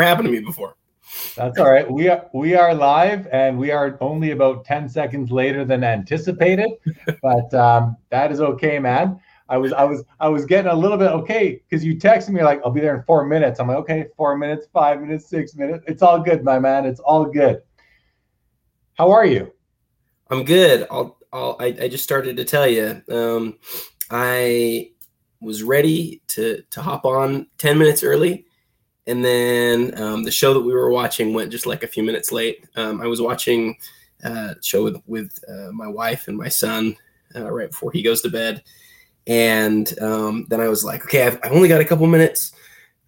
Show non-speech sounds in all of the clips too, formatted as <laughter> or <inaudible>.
happened to me before. That's all right. We are we are live, and we are only about ten seconds later than anticipated, but um, that is okay, man. I was I was I was getting a little bit okay because you texted me like I'll be there in four minutes. I'm like okay, four minutes, five minutes, six minutes. It's all good, my man. It's all good. How are you? I'm good. I'll, I'll I, I just started to tell you. Um, I was ready to to hop on ten minutes early, and then um, the show that we were watching went just like a few minutes late. Um, I was watching uh, show with with uh, my wife and my son uh, right before he goes to bed, and um, then I was like, okay, I've, I've only got a couple minutes.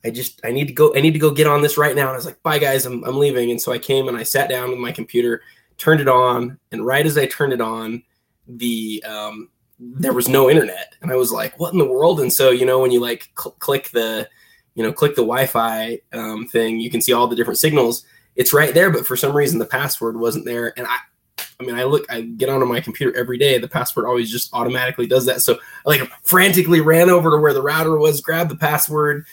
I just I need to go I need to go get on this right now. And I was like, bye guys, I'm I'm leaving. And so I came and I sat down with my computer, turned it on, and right as I turned it on, the um, there was no internet, and I was like, what in the world? And so you know when you like cl- click the you know click the Wi-Fi um, thing, you can see all the different signals. It's right there, but for some reason the password wasn't there, and I I mean, I look, I get onto my computer every day. The password always just automatically does that. So I like frantically ran over to where the router was, grabbed the password,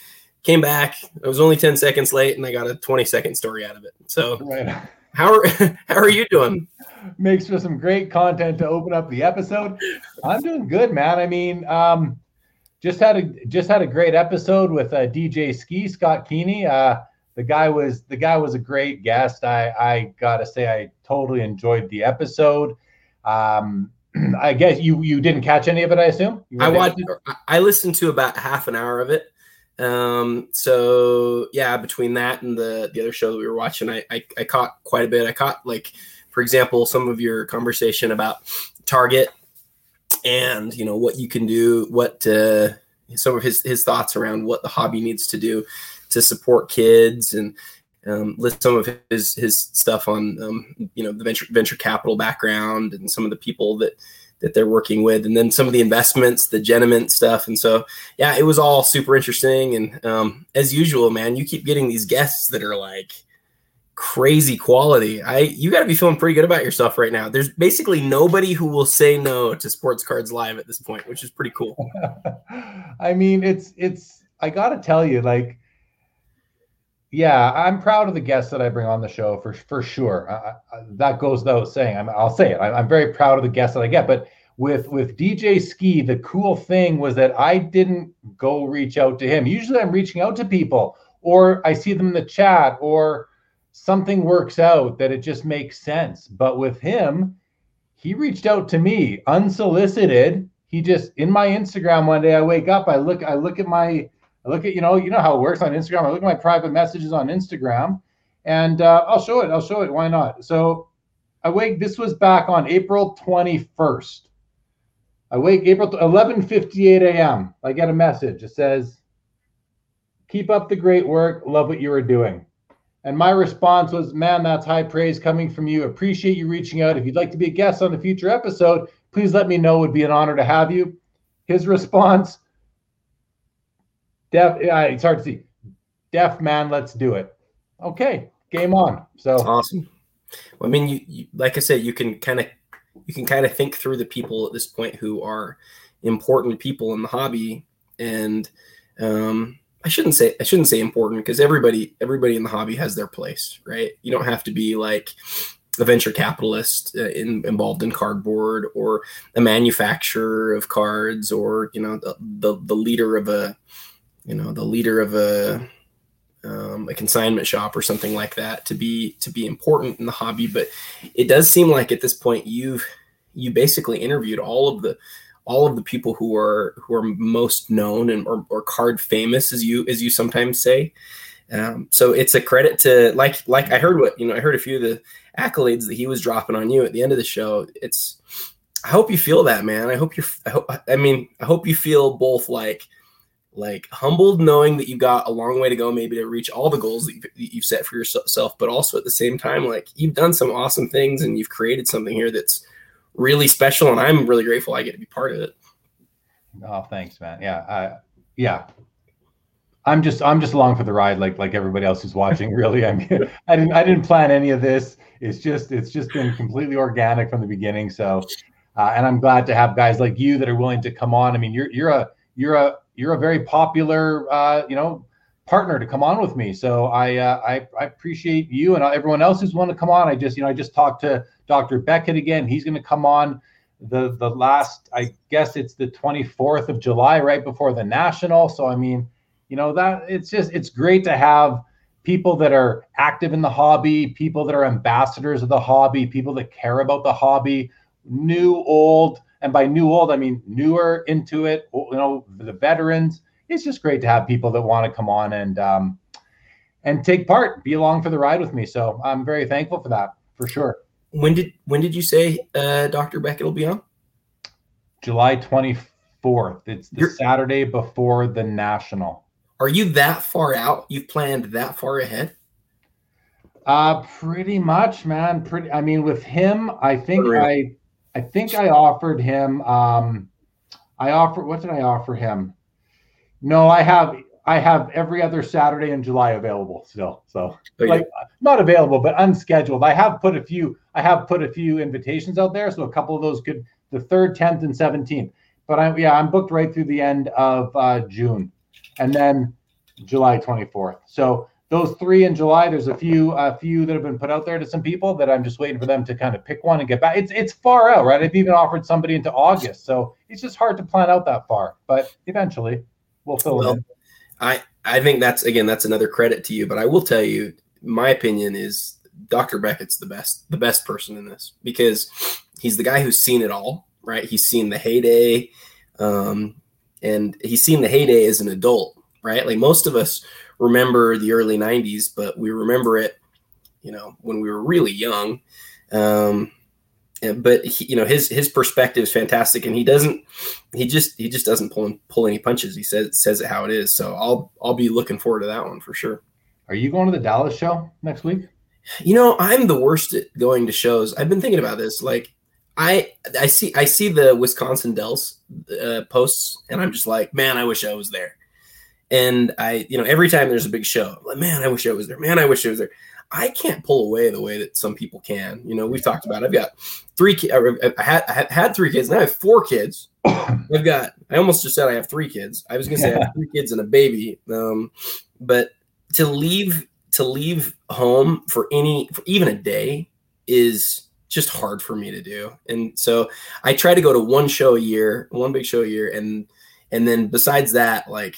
came back. I was only 10 seconds late and I got a 20 second story out of it. So right. how are, <laughs> how are you doing? Makes for some great content to open up the episode. I'm doing good, man. I mean, um, just had a, just had a great episode with uh, DJ Skee, Scott Keeney. Uh, the guy was the guy was a great guest. I I gotta say I totally enjoyed the episode. Um, <clears throat> I guess you you didn't catch any of it. I assume I watched. I listened to about half an hour of it. Um, so yeah, between that and the the other show that we were watching, I, I I caught quite a bit. I caught like, for example, some of your conversation about Target and you know what you can do, what uh, some of his his thoughts around what the hobby needs to do to support kids and um, list some of his his stuff on um, you know the venture venture capital background and some of the people that that they're working with and then some of the investments the Genamint stuff. And so yeah it was all super interesting. And um, as usual man you keep getting these guests that are like crazy quality i you got to be feeling pretty good about yourself right now there's basically nobody who will say no to sports cards live at this point which is pretty cool <laughs> i mean it's it's i gotta tell you like yeah, I'm proud of the guests that I bring on the show for for sure. I, I, that goes without saying. i will say it. I, I'm very proud of the guests that I get. But with with DJ Skee, the cool thing was that I didn't go reach out to him. Usually, I'm reaching out to people, or I see them in the chat, or something works out that it just makes sense. But with him, he reached out to me unsolicited. He just in my Instagram one day. I wake up, I look, I look at my I look at, you know, you know how it works on Instagram. I look at my private messages on Instagram and uh, I'll show it. I'll show it. Why not? So I wake, this was back on April 21st. I wake April 11:58 a.m. I get a message. It says, "Keep up the great work. Love what you are doing." And my response was, "Man, that's high praise coming from you. Appreciate you reaching out. If you'd like to be a guest on a future episode, please let me know. It would be an honor to have you." His response, Deaf, it's hard to see. Deaf man, let's do it. Okay, game on. So awesome. Well, I mean, you, you like I said, you can kind of you can kind of think through the people at this point who are important people in the hobby, and um, I shouldn't say I shouldn't say important because everybody everybody in the hobby has their place, right? You don't have to be like a venture capitalist uh, in, involved in cardboard or a manufacturer of cards or you know the, the, the leader of a you know the leader of a um, a consignment shop or something like that to be to be important in the hobby but it does seem like at this point you've you basically interviewed all of the all of the people who are who are most known and or, or card famous as you as you sometimes say. Um, so it's a credit to like like i heard what you know i heard a few of the accolades that he was dropping on you at the end of the show. It's i hope you feel that man. I hope you're i hope i mean i hope you feel both like like humbled knowing that you got a long way to go maybe to reach all the goals that you've set for yourself but also at the same time like you've done some awesome things and you've created something here that's really special and i'm really grateful i get to be part of it. Oh thanks man. Yeah I, yeah. I'm just i'm just along for the ride like like everybody else who's watching <laughs> really. I mean i didn't i didn't plan any of this. It's just it's just been completely organic from the beginning so uh, and i'm glad to have guys like you that are willing to come on. I mean you're you're a you're a you're a very popular, uh, you know, partner to come on with me. So I, uh, I, I appreciate you and everyone else who's want to come on. I just you know I just talked to Dr. Beckett again. He's going to come on the the last I guess it's the 24th of July, right before the national. So I mean, you know that it's just it's great to have people that are active in the hobby, people that are ambassadors of the hobby, people that care about the hobby, new, old, and by new, old I mean newer into it. You know, the veterans. It's just great to have people that want to come on and um, and take part, be along for the ride with me. So I'm very thankful for that, for sure. When did when did you say uh, Dr. Beckett will be on? July 24th. It's the You're, Saturday before the national. Are you that far out? You've planned that far ahead? Uh pretty much, man. Pretty I mean with him, I think I I think I offered him um I offered what did I offer him? No, I have I have every other Saturday in July available still. So oh, like not available, but unscheduled. I have put a few. I have put a few invitations out there, so a couple of those could the third, tenth, and seventeenth. But I yeah, I'm booked right through the end of uh, June, and then July 24th. So those three in July. There's a few a few that have been put out there to some people that I'm just waiting for them to kind of pick one and get back. It's it's far out, right? I've even offered somebody into August, so it's just hard to plan out that far. But eventually, we'll fill well, in. I I think that's again that's another credit to you. But I will tell you, my opinion is Dr. Beckett's the best the best person in this because he's the guy who's seen it all. Right? He's seen the heyday, um, and he's seen the heyday as an adult. Right? Like most of us remember the early '90s, but we remember it, you know, when we were really young. Um, but he, you know his his perspective is fantastic, and he doesn't he just he just doesn't pull pull any punches. He says says it how it is. So I'll I'll be looking forward to that one for sure. Are you going to the Dallas show next week? You know, I'm the worst at going to shows. I've been thinking about this. Like, I I see I see the Wisconsin Dells uh, posts, and I'm just like, man, I wish I was there. And I, you know, every time there's a big show, I'm like, man, I wish I was there. Man, I wish I was there. I can't pull away the way that some people can. You know, we've talked about. It. I've got three kids. I had I had three kids. Now I have four kids. <coughs> I've got. I almost just said I have three kids. I was going to say I have <laughs> three kids and a baby. Um, but to leave to leave home for any for even a day is just hard for me to do. And so I try to go to one show a year, one big show a year, and and then besides that, like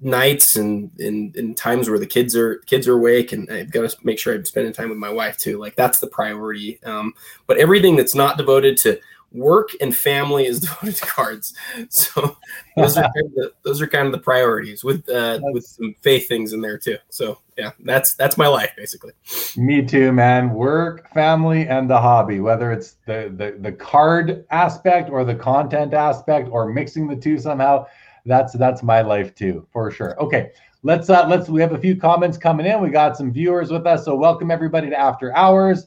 nights and, and and times where the kids are kids are awake and I've got to make sure I'm spending time with my wife too. Like that's the priority. Um, but everything that's not devoted to work and family is <laughs> devoted to cards. So those are kind of the, those are kind of the priorities with uh, with some faith things in there too. So yeah, that's that's my life basically. Me too, man. Work, family, and the hobby. Whether it's the the the card aspect or the content aspect or mixing the two somehow that's that's my life too, for sure. Okay, let's uh let's we have a few comments coming in. We got some viewers with us, so welcome everybody to After Hours.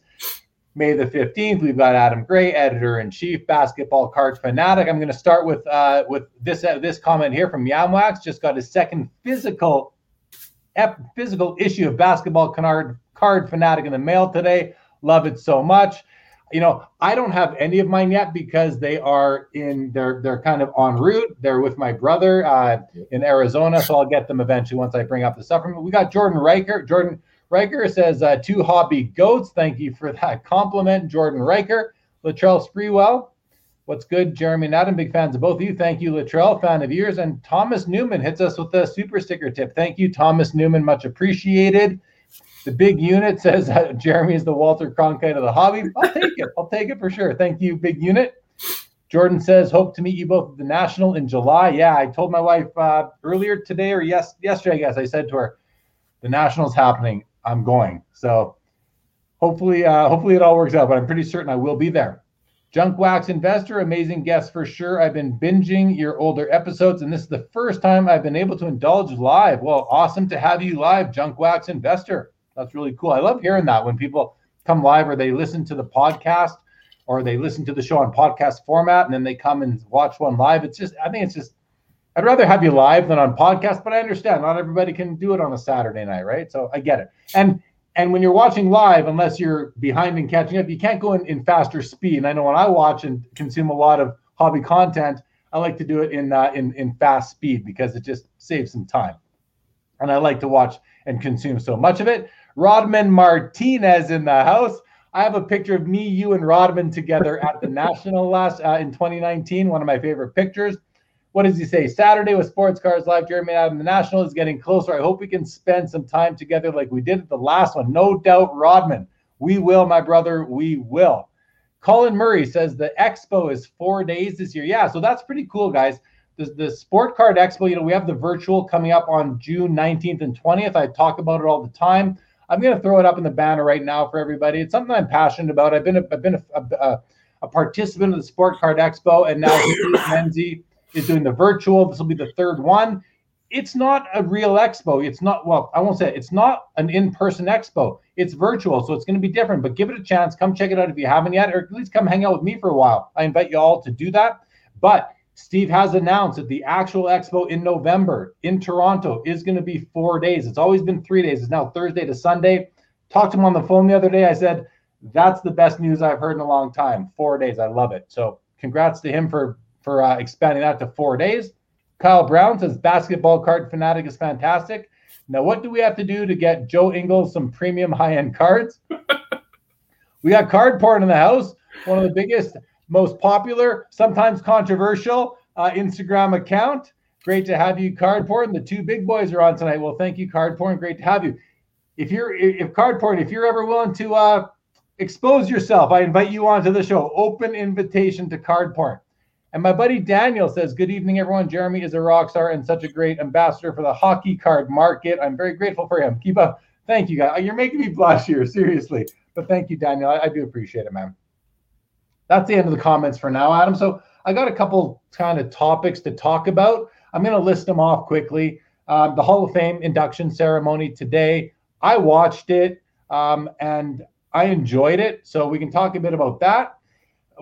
May the 15th, we've got Adam Gray, editor in chief, basketball cards fanatic. I'm going to start with uh, with this uh, this comment here from Yamwax. Just got his second physical ep- physical issue of basketball card card fanatic in the mail today. Love it so much you know, I don't have any of mine yet because they are in they're they're kind of en route. They're with my brother uh, in Arizona, so I'll get them eventually once I bring up the supplement. We got Jordan Riker. Jordan Riker says uh, two hobby goats. Thank you for that compliment, Jordan Riker. Latrell Sprewell. What's good, Jeremy and Adam? Big fans of both of you. Thank you, Latrell, fan of yours. And Thomas Newman hits us with a super sticker tip. Thank you, Thomas Newman. Much appreciated. The big unit says Jeremy is the Walter Cronkite of the hobby. I'll take it. I'll take it for sure. Thank you, big unit. Jordan says, hope to meet you both at the National in July. Yeah, I told my wife uh, earlier today or yes, yesterday, I guess I said to her, the National's happening. I'm going. So hopefully, uh, hopefully it all works out, but I'm pretty certain I will be there. Junk Wax Investor, amazing guest for sure. I've been binging your older episodes, and this is the first time I've been able to indulge live. Well, awesome to have you live, Junk Wax Investor. That's really cool. I love hearing that when people come live or they listen to the podcast or they listen to the show on podcast format and then they come and watch one live. It's just, I think it's just, I'd rather have you live than on podcast, but I understand not everybody can do it on a Saturday night, right? So I get it. And and when you're watching live, unless you're behind and catching up, you can't go in, in faster speed. And I know when I watch and consume a lot of hobby content, I like to do it in uh, in in fast speed because it just saves some time. and I like to watch and consume so much of it. Rodman Martinez in the house. I have a picture of me, you, and Rodman together at the National <laughs> last uh, in 2019. One of my favorite pictures. What does he say? Saturday with Sports Cards Live. Jeremy Adam, the National is getting closer. I hope we can spend some time together like we did at the last one. No doubt, Rodman. We will, my brother. We will. Colin Murray says the expo is four days this year. Yeah, so that's pretty cool, guys. The, the Sport Card Expo, you know, we have the virtual coming up on June 19th and 20th. I talk about it all the time. I'm going to throw it up in the banner right now for everybody. It's something I'm passionate about. I've been a, I've been a, a, a participant of the Sport Card Expo, and now <coughs> Menzie is doing the virtual. This will be the third one. It's not a real expo. It's not well. I won't say it. it's not an in-person expo. It's virtual, so it's going to be different. But give it a chance. Come check it out if you haven't yet, or at least come hang out with me for a while. I invite you all to do that. But Steve has announced that the actual expo in November in Toronto is going to be four days. It's always been three days. It's now Thursday to Sunday. Talked to him on the phone the other day. I said, that's the best news I've heard in a long time. Four days. I love it. So congrats to him for for uh, expanding that to four days. Kyle Brown says basketball card fanatic is fantastic. Now, what do we have to do to get Joe Ingles some premium high end cards? <laughs> we got card porn in the house. One of the biggest most popular, sometimes controversial uh, Instagram account. Great to have you, Card Porn. The two big boys are on tonight. Well, thank you, Card Porn. Great to have you. If you're if Card Porn, if you're ever willing to uh, expose yourself, I invite you onto the show. Open invitation to Card Porn. And my buddy Daniel says, Good evening, everyone. Jeremy is a rock star and such a great ambassador for the hockey card market. I'm very grateful for him. Keep up. Thank you, guys. You're making me blush here, seriously. But thank you, Daniel. I, I do appreciate it, man that's the end of the comments for now, Adam. So I got a couple kind of topics to talk about. I'm going to list them off quickly. Um, the Hall of Fame induction ceremony today. I watched it um, and I enjoyed it. So we can talk a bit about that.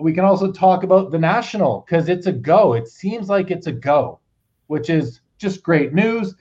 We can also talk about the national because it's a go. It seems like it's a go, which is just great news.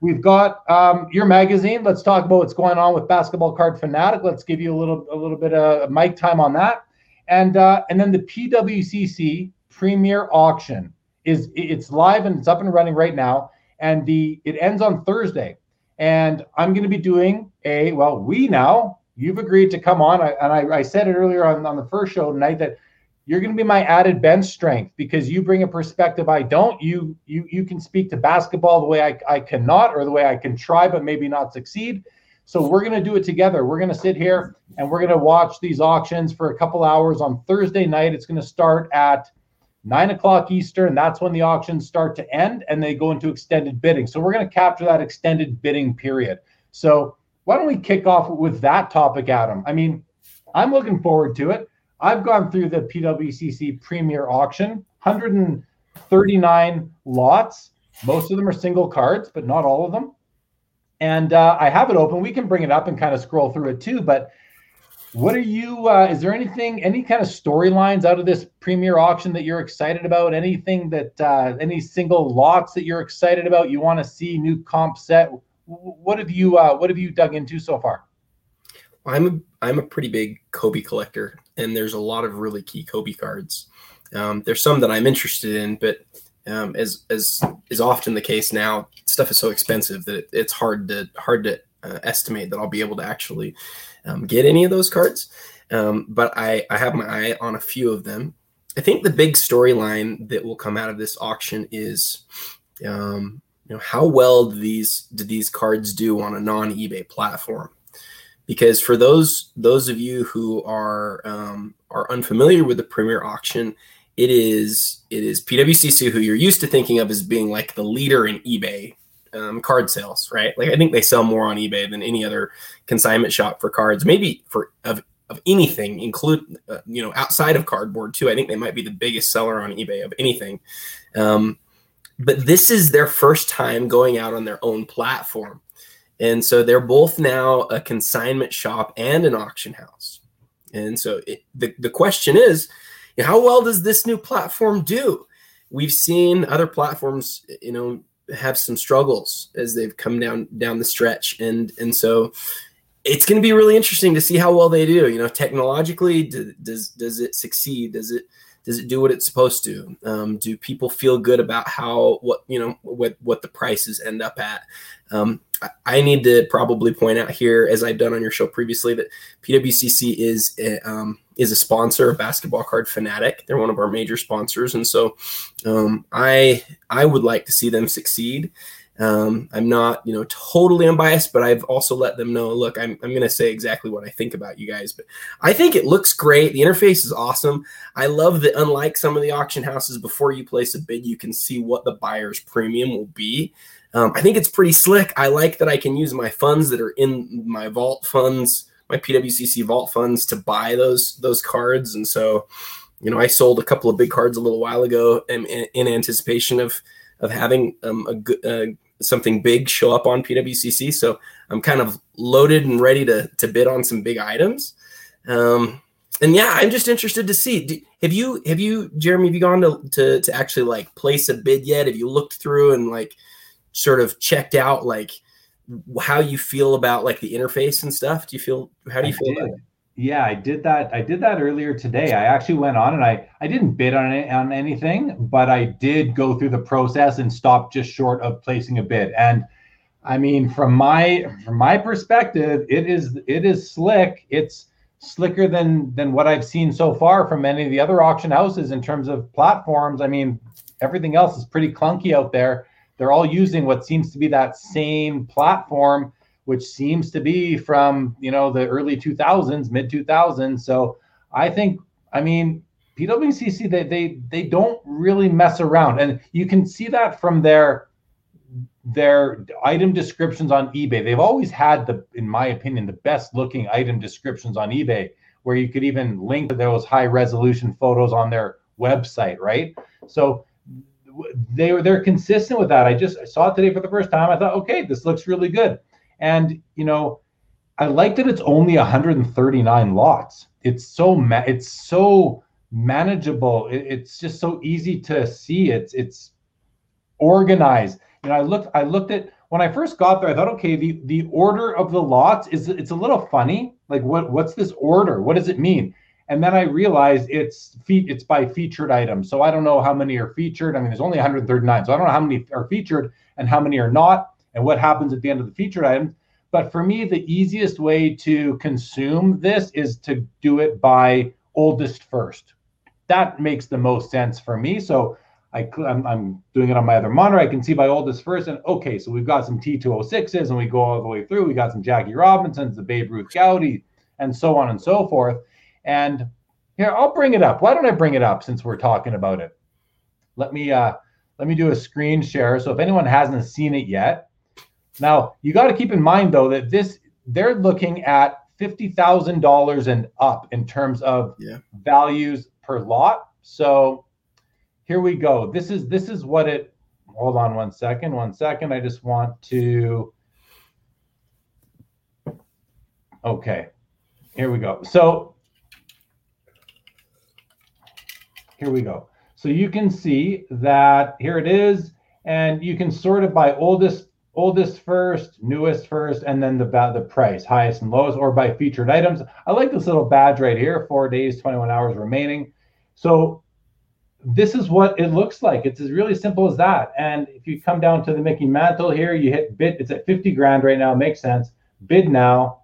We've got um, your magazine. Let's talk about what's going on with Basketball Card Fanatic. Let's give you a little a little bit of mic time on that and uh, and then the PWCC Premier Auction is it's live and it's up and running right now, and the it ends on Thursday, and I'm going to be doing a well. We now you've agreed to come on, and I, I said it earlier on on the first show tonight that you're going to be my added bench strength because you bring a perspective I don't. You you you can speak to basketball the way I, I cannot or the way I can try but maybe not succeed. So we're going to do it together. We're going to sit here and we're going to watch these auctions for a couple hours on Thursday night. It's going to start at nine o'clock Eastern. That's when the auctions start to end and they go into extended bidding. So we're going to capture that extended bidding period. So why don't we kick off with that topic, Adam? I mean, I'm looking forward to it. I've gone through the PWCC Premier Auction, 139 lots. Most of them are single cards, but not all of them and uh, I have it open. We can bring it up and kind of scroll through it too. But what are you? Uh, is there anything, any kind of storylines out of this premier auction that you're excited about? Anything that, uh, any single lots that you're excited about? You want to see new comp set? What have you, uh, what have you dug into so far? I'm a, I'm a pretty big Kobe collector, and there's a lot of really key Kobe cards. Um, there's some that I'm interested in, but um, as as is often the case now, stuff is so expensive that it, it's hard to hard to uh, estimate that I'll be able to actually um, get any of those cards. Um, but I I have my eye on a few of them. I think the big storyline that will come out of this auction is, um, you know, how well do these do these cards do on a non eBay platform? Because for those those of you who are um, are unfamiliar with the Premier auction, it is it is PWCC who you're used to thinking of as being like the leader in eBay um, card sales, right? Like I think they sell more on eBay than any other consignment shop for cards, maybe for of of anything, include uh, you know outside of cardboard too. I think they might be the biggest seller on eBay of anything. Um, but this is their first time going out on their own platform, and so they're both now a consignment shop and an auction house. And so it, the the question is how well does this new platform do? We've seen other platforms, you know, have some struggles as they've come down down the stretch, and and so it's going to be really interesting to see how well they do. You know, technologically, do, does does it succeed? Does it does it do what it's supposed to? Um, do people feel good about how what you know what what the prices end up at? Um, I need to probably point out here, as I've done on your show previously, that PWCC is a, um, is a sponsor of Basketball Card Fanatic. They're one of our major sponsors, and so um, I I would like to see them succeed. Um, I'm not, you know, totally unbiased, but I've also let them know, look, I'm, I'm going to say exactly what I think about you guys, but I think it looks great. The interface is awesome. I love that unlike some of the auction houses, before you place a bid, you can see what the buyer's premium will be. Um, I think it's pretty slick. I like that I can use my funds that are in my vault funds, my PWCC vault funds to buy those, those cards. And so, you know, I sold a couple of big cards a little while ago in, in anticipation of, of having um, a good, uh, something big show up on PWCC. So I'm kind of loaded and ready to to bid on some big items. Um, and yeah, I'm just interested to see. Do, have you have you Jeremy? Have you gone to, to to actually like place a bid yet? Have you looked through and like sort of checked out like how you feel about like the interface and stuff? Do you feel how do you I feel did. about it? Yeah, I did that. I did that earlier today. I actually went on and I I didn't bid on it, on anything, but I did go through the process and stop just short of placing a bid. And I mean, from my from my perspective, it is it is slick. It's slicker than than what I've seen so far from many of the other auction houses in terms of platforms. I mean, everything else is pretty clunky out there. They're all using what seems to be that same platform which seems to be from you know the early 2000s, mid 2000s. So I think, I mean, PWCC they they they don't really mess around, and you can see that from their their item descriptions on eBay. They've always had the, in my opinion, the best looking item descriptions on eBay, where you could even link those high resolution photos on their website, right? So they were they're consistent with that. I just I saw it today for the first time. I thought, okay, this looks really good. And you know, I like that it's only 139 lots. It's so ma- it's so manageable. It, it's just so easy to see. It's it's organized. You know, I looked I looked at when I first got there. I thought, okay, the the order of the lots is it's a little funny. Like, what what's this order? What does it mean? And then I realized it's feet it's by featured items. So I don't know how many are featured. I mean, there's only 139, so I don't know how many are featured and how many are not and what happens at the end of the featured item. But for me, the easiest way to consume this is to do it by oldest first. That makes the most sense for me. So I, I'm, I'm doing it on my other monitor. I can see by oldest first. And okay, so we've got some T206s and we go all the way through. We got some Jackie Robinsons, the Babe Ruth Goudey, and so on and so forth. And here, I'll bring it up. Why don't I bring it up since we're talking about it? Let me uh, let me do a screen share. So if anyone hasn't seen it yet, now, you got to keep in mind though that this they're looking at fifty thousand dollars and up in terms of yeah. values per lot. So here we go. This is this is what it. Hold on one second. One second. I just want to. Okay, here we go. So here we go. So you can see that here it is, and you can sort it by oldest oldest first, newest first, and then the the price, highest and lowest, or by featured items. I like this little badge right here, four days, 21 hours remaining. So this is what it looks like. It's as really simple as that. And if you come down to the Mickey Mantle here, you hit bid, it's at 50 grand right now, makes sense. Bid now.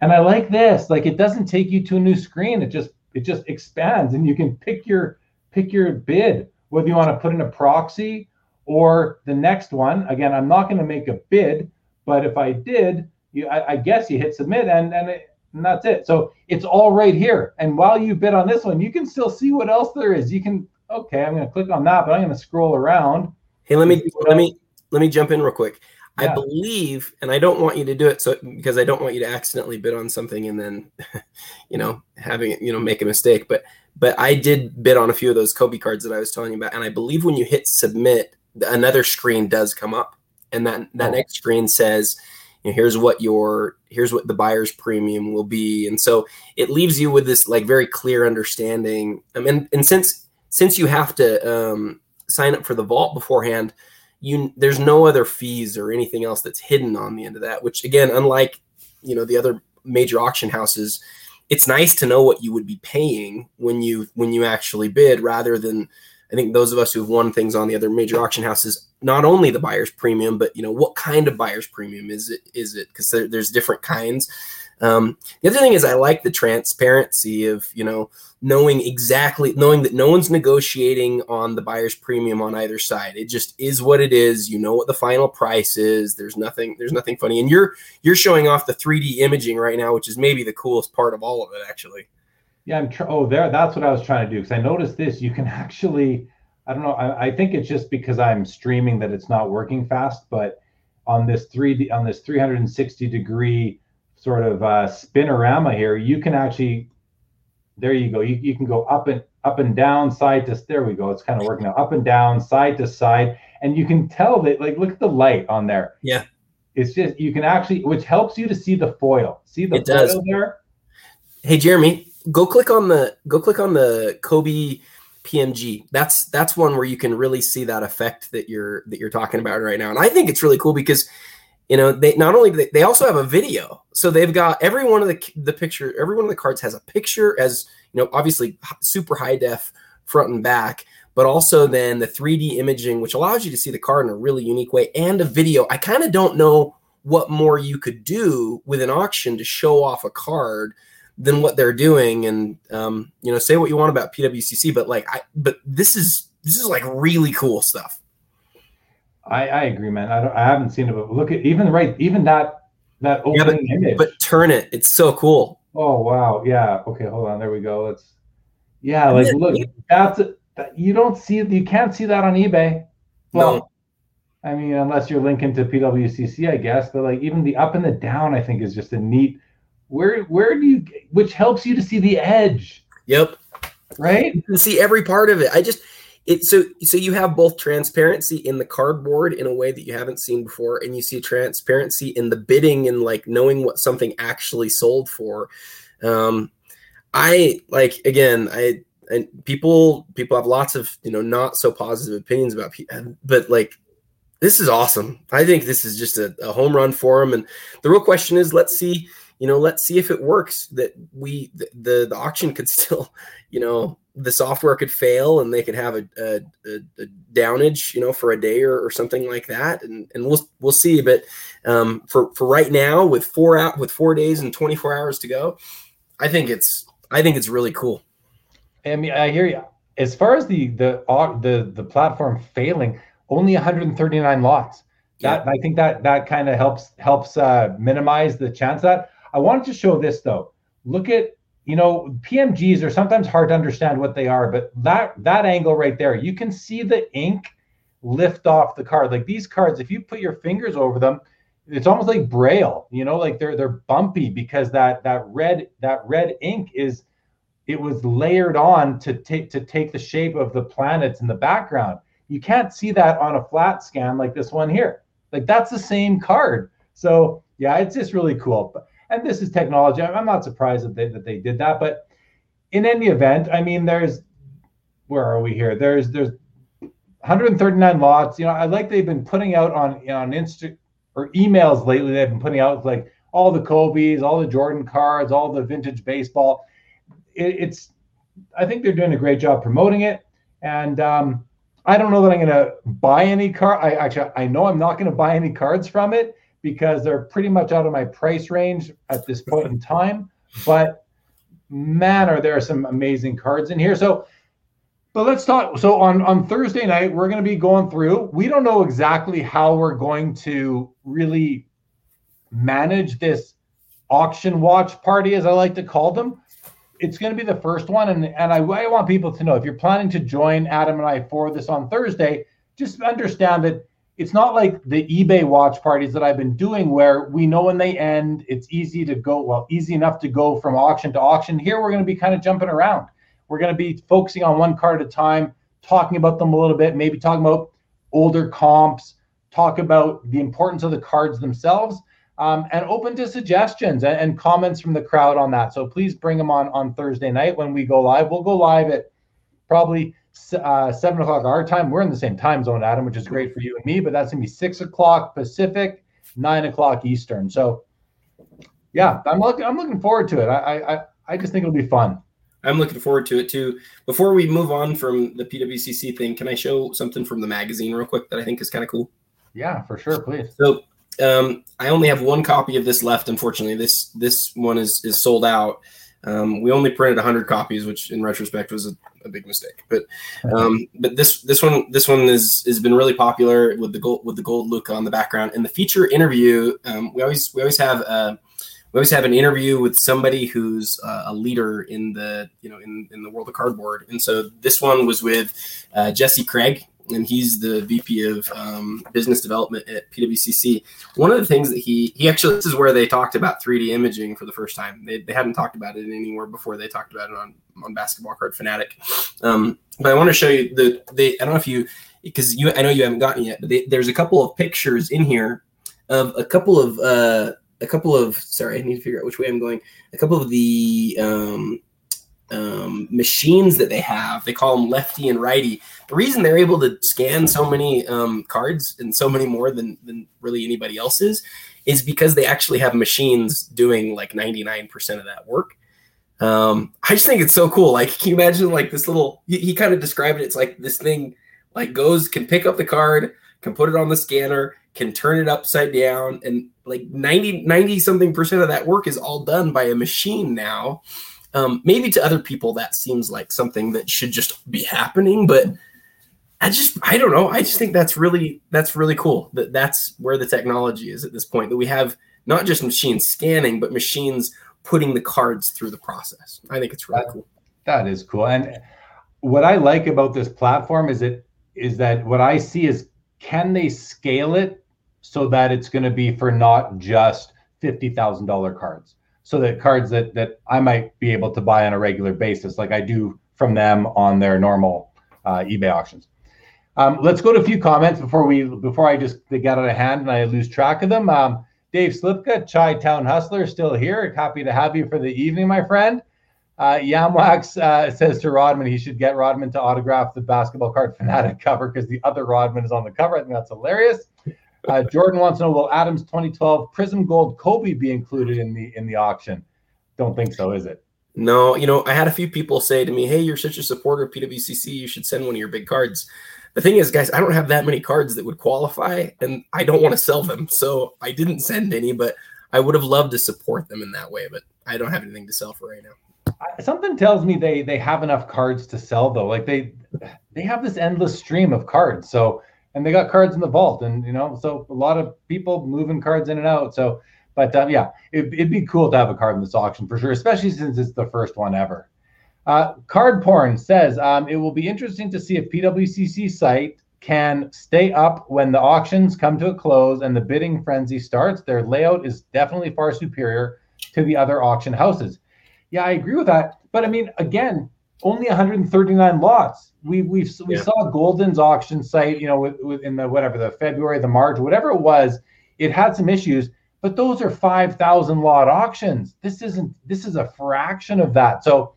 And I like this. Like it doesn't take you to a new screen. It just it just expands and you can pick your pick your bid, whether you want to put in a proxy or the next one, again, I'm not going to make a bid, but if I did, you, I, I guess you hit submit and and, it, and that's it. So it's all right here. And while you bid on this one, you can still see what else there is. You can okay, I'm going to click on that, but I'm going to scroll around. Hey, let me let me let me jump in real quick. Yeah. I believe, and I don't want you to do it so because I don't want you to accidentally bid on something and then, <laughs> you know, having you know make a mistake. But but I did bid on a few of those Kobe cards that I was telling you about, and I believe when you hit submit, another screen does come up, and that that oh. next screen says, you know, here's what your here's what the buyer's premium will be, and so it leaves you with this like very clear understanding. I mean, and since since you have to um, sign up for the vault beforehand, you there's no other fees or anything else that's hidden on the end of that. Which again, unlike you know the other major auction houses, it's nice to know what you would be paying when you when you actually bid rather than I think those of us who've won things on the other major auction houses, not only the buyer's premium, but you know what kind of buyer's premium is it? Is it because there, there's different kinds. Um, the other thing is I like the transparency of you know knowing exactly knowing that no one's negotiating on the buyer's premium on either side. It just is what it is. You know what the final price is. There's nothing there's nothing funny. And you're you're showing off the 3D imaging right now, which is maybe the coolest part of all of it actually. Yeah, I'm tr- oh there that's what I was trying to do because I noticed this you can <laughs> actually I don't know I, I think it's just because I'm streaming that it's not working fast, but on this 3D on this 360 degree sort of uh, spinorama here, you can actually there you go. You, you can go up and up and down, side to there we go. It's kind of working now. up and down, side to side, and you can tell that like look at the light on there. Yeah, it's just you can actually, which helps you to see the foil. See the it foil does. there. Hey Jeremy, go click on the go click on the Kobe PMG. That's that's one where you can really see that effect that you're that you're talking about right now, and I think it's really cool because you know they not only they, they also have a video. So they've got every one of the the picture every one of the cards has a picture as you know obviously super high def front and back but also then the 3d imaging which allows you to see the card in a really unique way and a video. I kind of don't know what more you could do with an auction to show off a card than what they're doing and um, you know say what you want about pwcc but like i but this is this is like really cool stuff I, I agree, man. I, don't, I haven't seen it, but look at even right, even that that opening yeah, but, image. But turn it; it's so cool. Oh wow, yeah. Okay, hold on. There we go. Let's. Yeah, like yeah, look, that's that, you don't see you can't see that on eBay. Well, no. I mean, unless you're linking to PWCC, I guess. But like even the up and the down, I think is just a neat. Where where do you which helps you to see the edge? Yep. Right. You can see every part of it. I just it so so you have both transparency in the cardboard in a way that you haven't seen before and you see transparency in the bidding and like knowing what something actually sold for um i like again i and people people have lots of you know not so positive opinions about people but like this is awesome i think this is just a, a home run for them and the real question is let's see you know let's see if it works that we the, the, the auction could still <laughs> you know the software could fail and they could have a, a, a, downage, you know, for a day or, or, something like that. And, and we'll, we'll see. But um, for, for right now with four out with four days and 24 hours to go, I think it's, I think it's really cool. I mean, I hear you as far as the, the, the, the platform failing only 139 lots. That, yeah. I think that, that kind of helps, helps uh, minimize the chance that I wanted to show this though. Look at you know pmgs are sometimes hard to understand what they are but that that angle right there you can see the ink lift off the card. Like these cards if you put your fingers over them it's almost like braille you know like they're they're bumpy because that that red that red ink is it was layered on to take to take the shape of the planets in the background. You can't see that on a flat scan like this one here. Like that's the same card. So yeah it's just really cool. but and this is technology. I'm not surprised that they, that they did that, but in any event, I mean, there's where are we here? There's there's 139 lots. You know, I like they've been putting out on you know, on Insta or emails lately. They've been putting out like all the Kobe's, all the Jordan cards, all the vintage baseball. It, it's I think they're doing a great job promoting it, and um, I don't know that I'm going to buy any car. I actually I know I'm not going to buy any cards from it because they're pretty much out of my price range at this point in time. But man, are there some amazing cards in here. So, but let's talk. So on on Thursday night, we're going to be going through. We don't know exactly how we're going to really manage this auction watch party, as I like to call them. It's going to be the first one, and and I, I want people to know if you're planning to join Adam and I for this on Thursday, just understand that it's not like the eBay watch parties that I've been doing where we know when they end. It's easy to go, well, easy enough to go from auction to auction. Here, we're going to be kind of jumping around. We're going to be focusing on one card at a time, talking about them a little bit, maybe talking about older comps, talk about the importance of the cards themselves, um, and open to suggestions and, and comments from the crowd on that. So please bring them on on Thursday night when we go live. We'll go live at probably uh, seven o'clock our time. We're in the same time zone, Adam, which is great for you and me. But that's gonna be six o'clock Pacific, nine o'clock Eastern. So, yeah, I'm looking. I'm looking forward to it. I, I I just think it'll be fun. I'm looking forward to it too. Before we move on from the PWCC thing, can I show something from the magazine real quick that I think is kind of cool? Yeah, for sure, please. So um, I only have one copy of this left. Unfortunately, this this one is is sold out. Um, we only printed 100 copies, which in retrospect was a, a big mistake. But um, but this this one this one is has been really popular with the gold with the gold look on the background. And the feature interview, um, we always we always have. Uh, we always have an interview with somebody who's uh, a leader in the you know in, in the world of cardboard and so this one was with uh, jesse craig and he's the vp of um, business development at pwcc one of the things that he he actually this is where they talked about 3d imaging for the first time. They, they hadn't talked about it anywhere before they talked about it on on basketball card fanatic. Um, but i want to show you the they i don't know if you because you i know you haven't gotten yet but they, there's a couple of pictures in here of a couple of uh a couple of sorry, I need to figure out which way I'm going. A couple of the um, um, machines that they have, they call them lefty and righty. The reason they're able to scan so many um, cards and so many more than than really anybody else is, is because they actually have machines doing like 99% of that work. Um, I just think it's so cool. Like, can you imagine like this little? He, he kind of described it. It's like this thing like goes can pick up the card, can put it on the scanner, can turn it upside down and like 90 90 something percent of that work is all done by a machine now um, maybe to other people that seems like something that should just be happening but i just i don't know. I just think that's really that's really cool that that's where the technology is at this point that we have not just machines scanning but machines putting the cards through the process. I think it's really that, cool. that is cool. And what i like about this platform is it is that what i see is can they scale it so that it's going to be for not just $50,000 cards. So that cards that that I might be able to buy on a regular basis, like I do from them on their normal uh, eBay auctions. Um, let's go to a few comments before we before I just they get out of hand and I lose track of them. Um, Dave Slipka, Chai Town Hustler, still here. Happy to have you for the evening, my friend. Uh, Yamwax uh, says to Rodman he should get Rodman to autograph the basketball card fanatic cover because the other Rodman is on the cover. I think that's hilarious. Uh, Jordan wants to know: Will Adams 2012 Prizm Gold Kobe be included in the in the auction? Don't think so, is it? No, you know, I had a few people say to me, "Hey, you're such a supporter of PWCC. You should send one of your big cards." The thing is, guys, I don't have that many cards that would qualify, and I don't want to sell them, so I didn't send any. But I would have loved to support them in that way, but I don't have anything to sell for right now. Something tells me they they have enough cards to sell, though. Like they they have this endless stream of cards, so and they got cards in the vault, and you know, so a lot of people moving cards in and out. So, but um, yeah, it, would be cool to have a card in this auction for sure, especially since it's the first one ever. Uh, card porn says um, it will be interesting to see if PWCC site can stay up when the auctions come to a close and the bidding frenzy starts. Their layout is definitely far superior to the other auction houses. Yeah, I agree with that. But I mean, again, only 139 lots. We we we yeah. saw Goldin's auction site, you know, with, with in the whatever the February, the March, whatever it was, it had some issues, but those are 5,000 lot auctions. This isn't this is a fraction of that. So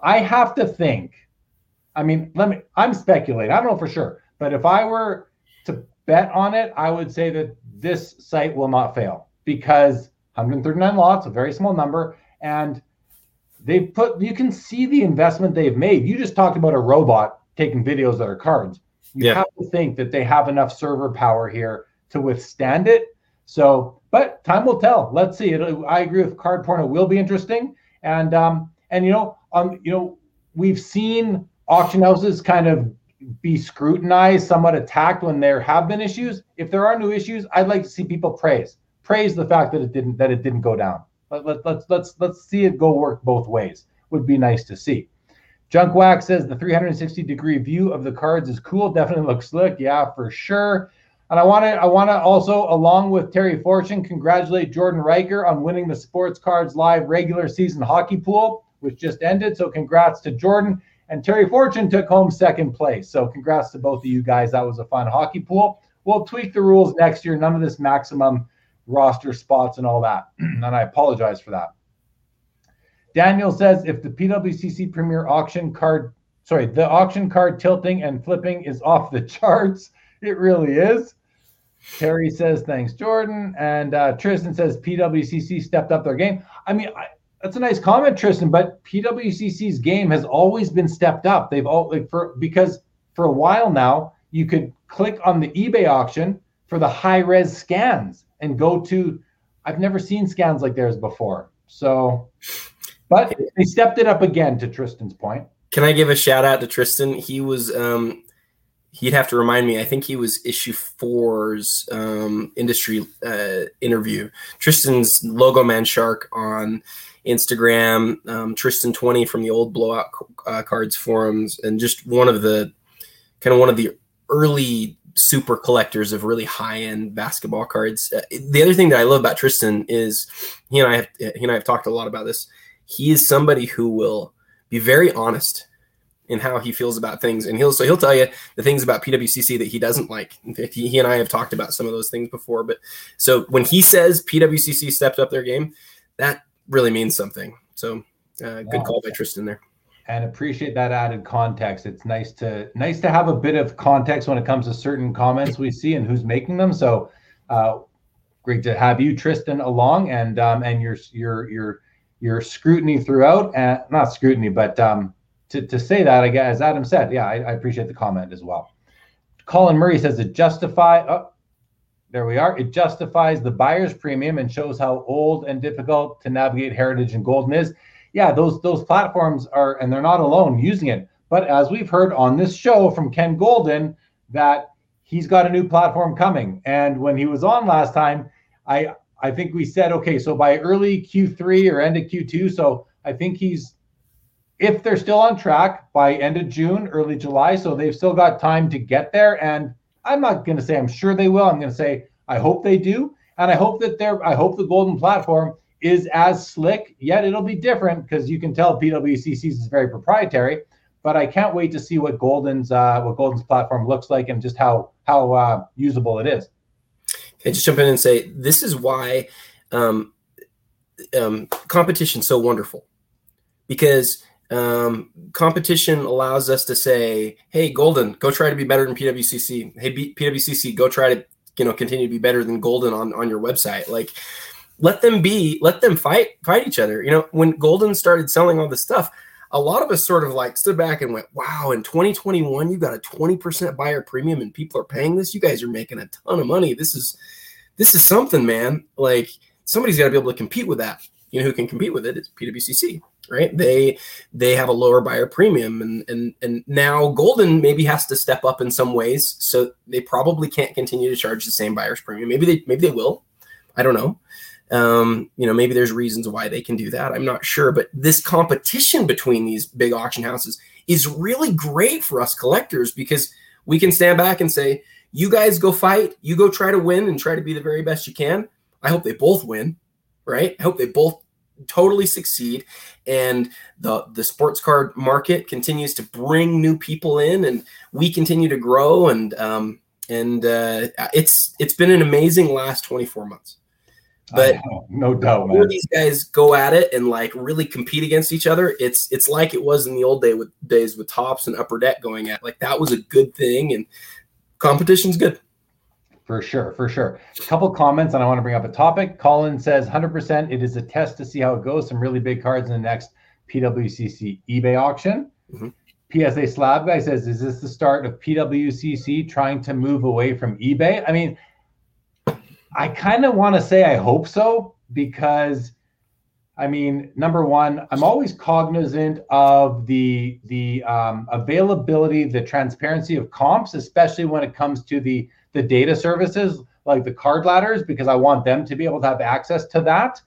I have to think. I mean, let me. I'm speculating. I don't know for sure, but if I were to bet on it, I would say that this site will not fail because 139 lots, a very small number, and they've put you can see the investment they've made. You just talked about a robot taking videos that are cards. You yeah. have to think that they have enough server power here to withstand it. So, but time will tell. Let's see. It, I agree with card porn. It will be interesting. And um, and you know, um, you know, we've seen auction houses kind of be scrutinized, somewhat attacked when there have been issues. If there are new issues, I'd like to see people praise praise the fact that it didn't that it didn't go down. Let, let, let's let's let's see it go work both ways. Would be nice to see. Junk Wax says the 360 degree view of the cards is cool. Definitely looks slick. Yeah, for sure. And I want to I want to also, along with Terry Fortune, congratulate Jordan Riker on winning the Sports Cards Live regular season hockey pool, which just ended. So congrats to Jordan. And Terry Fortune took home second place. So congrats to both of you guys. That was a fun hockey pool. We'll tweak the rules next year. None of this maximum roster spots and all that. <clears throat> and I apologize for that. Daniel says if the PWCC Premier auction card, sorry, the auction card tilting and flipping is off the <laughs> charts. It really is. Terry says thanks, Jordan, and uh, Tristan says PWCC stepped up their game. I mean, I, that's a nice comment, Tristan. But PWCC's game has always been stepped up. They've all like for because for a while now you could click on the eBay auction for the high res scans and go to. I've never seen scans like theirs before. So, but they stepped it up again. To Tristan's point. Can I give a shout out to Tristan? He was um, he'd have to remind me. I think he was issue four's um, industry uh, interview. Tristan's logo man shark on Instagram. Um, Tristan twenty from the old blowout uh, cards forums, and just one of the kind of one of the early super collectors of really high end basketball cards. Uh, the other thing that I love about Tristan is he and I have he and I have talked a lot about this. He is somebody who will be very honest in how he feels about things, and he'll so he'll tell you the things about PWCC that he doesn't like. He, he and I have talked about some of those things before, but so when he says PWCC stepped up their game, that really means something. So uh, good call by Tristan there and appreciate that added context. It's nice to nice to have a bit of context when it comes to certain comments we see and who's making them. So uh, great to have you, Tristan, along and um, and your your your your scrutiny throughout, and not scrutiny, but um, to to say that, I guess as Adam said, yeah, I, I appreciate the comment as well. Colin Murray says it justify. Oh, there we are. It justifies the buyer's premium and shows how old and difficult to navigate heritage and Goldin is yeah, those those platforms are, and they're not alone using it. But as we've heard on this show from Ken Goldin, that he's got a new platform coming. And when he was on last time, I I think we said, okay, so by early Q3 or end of Q2. So I think he's if they're still on track by end of June, early July. So they've still got time to get there. And I'm not going to say I'm sure they will. I'm going to say I hope they do. And I hope that they're I hope the Goldin platform is as slick, yet it'll be different because you can tell PWCC is very proprietary. But I can't wait to see what Goldin's uh, what Goldin's platform looks like and just how how uh, usable it is. Can I just jump in and say this is why um, um, competition so wonderful because um, competition allows us to say, "Hey, Golden, go try to be better than PWCC. Hey, B- PWCC, go try to you know continue to be better than Golden on on your website." Like let them be, let them fight, fight each other. You know, when Goldin started selling all this stuff, a lot of us sort of like stood back and went, wow, in 2021, you got a 20% buyer premium and people are paying this. You guys are making a ton of money. This is, this is something, man. Like somebody's got to be able to compete with that. You know, who can compete with it? it is PWCC, right? They, they have a lower buyer premium and, and, and now Goldin maybe has to step up in some ways. So they probably can't continue to charge the same buyer's premium. Maybe they, maybe they will. I don't know. Um, you know, maybe there's reasons why they can do that. I'm not sure, but this competition between these big auction houses is really great for us collectors because we can stand back and say, "You guys go fight, you go try to win and try to be the very best you can." I hope they both win, right? I hope they both totally succeed and the the sports card market continues to bring new people in and we continue to grow and um and uh, it's it's been an amazing last 24 months but no doubt, man. these guys go at it and like really compete against each other, it's it's like it was in the old day with days with Topps and upper deck going at. Like that was a good thing, and competition's good. For sure, for sure. A couple comments, and I want to bring up a topic. Colin says 100%. It is a test to see how it goes. Some really big cards in the next PWCC eBay auction. Mm-hmm. PSA Slab guy says, "Is this the start of PWCC trying to move away from eBay?" I mean, I kind of want to say I hope so because I mean, number one, I'm always cognizant of the the um, availability, the transparency of comps, especially when it comes to the the data services like the card ladders, because I want them to be able to have access to that.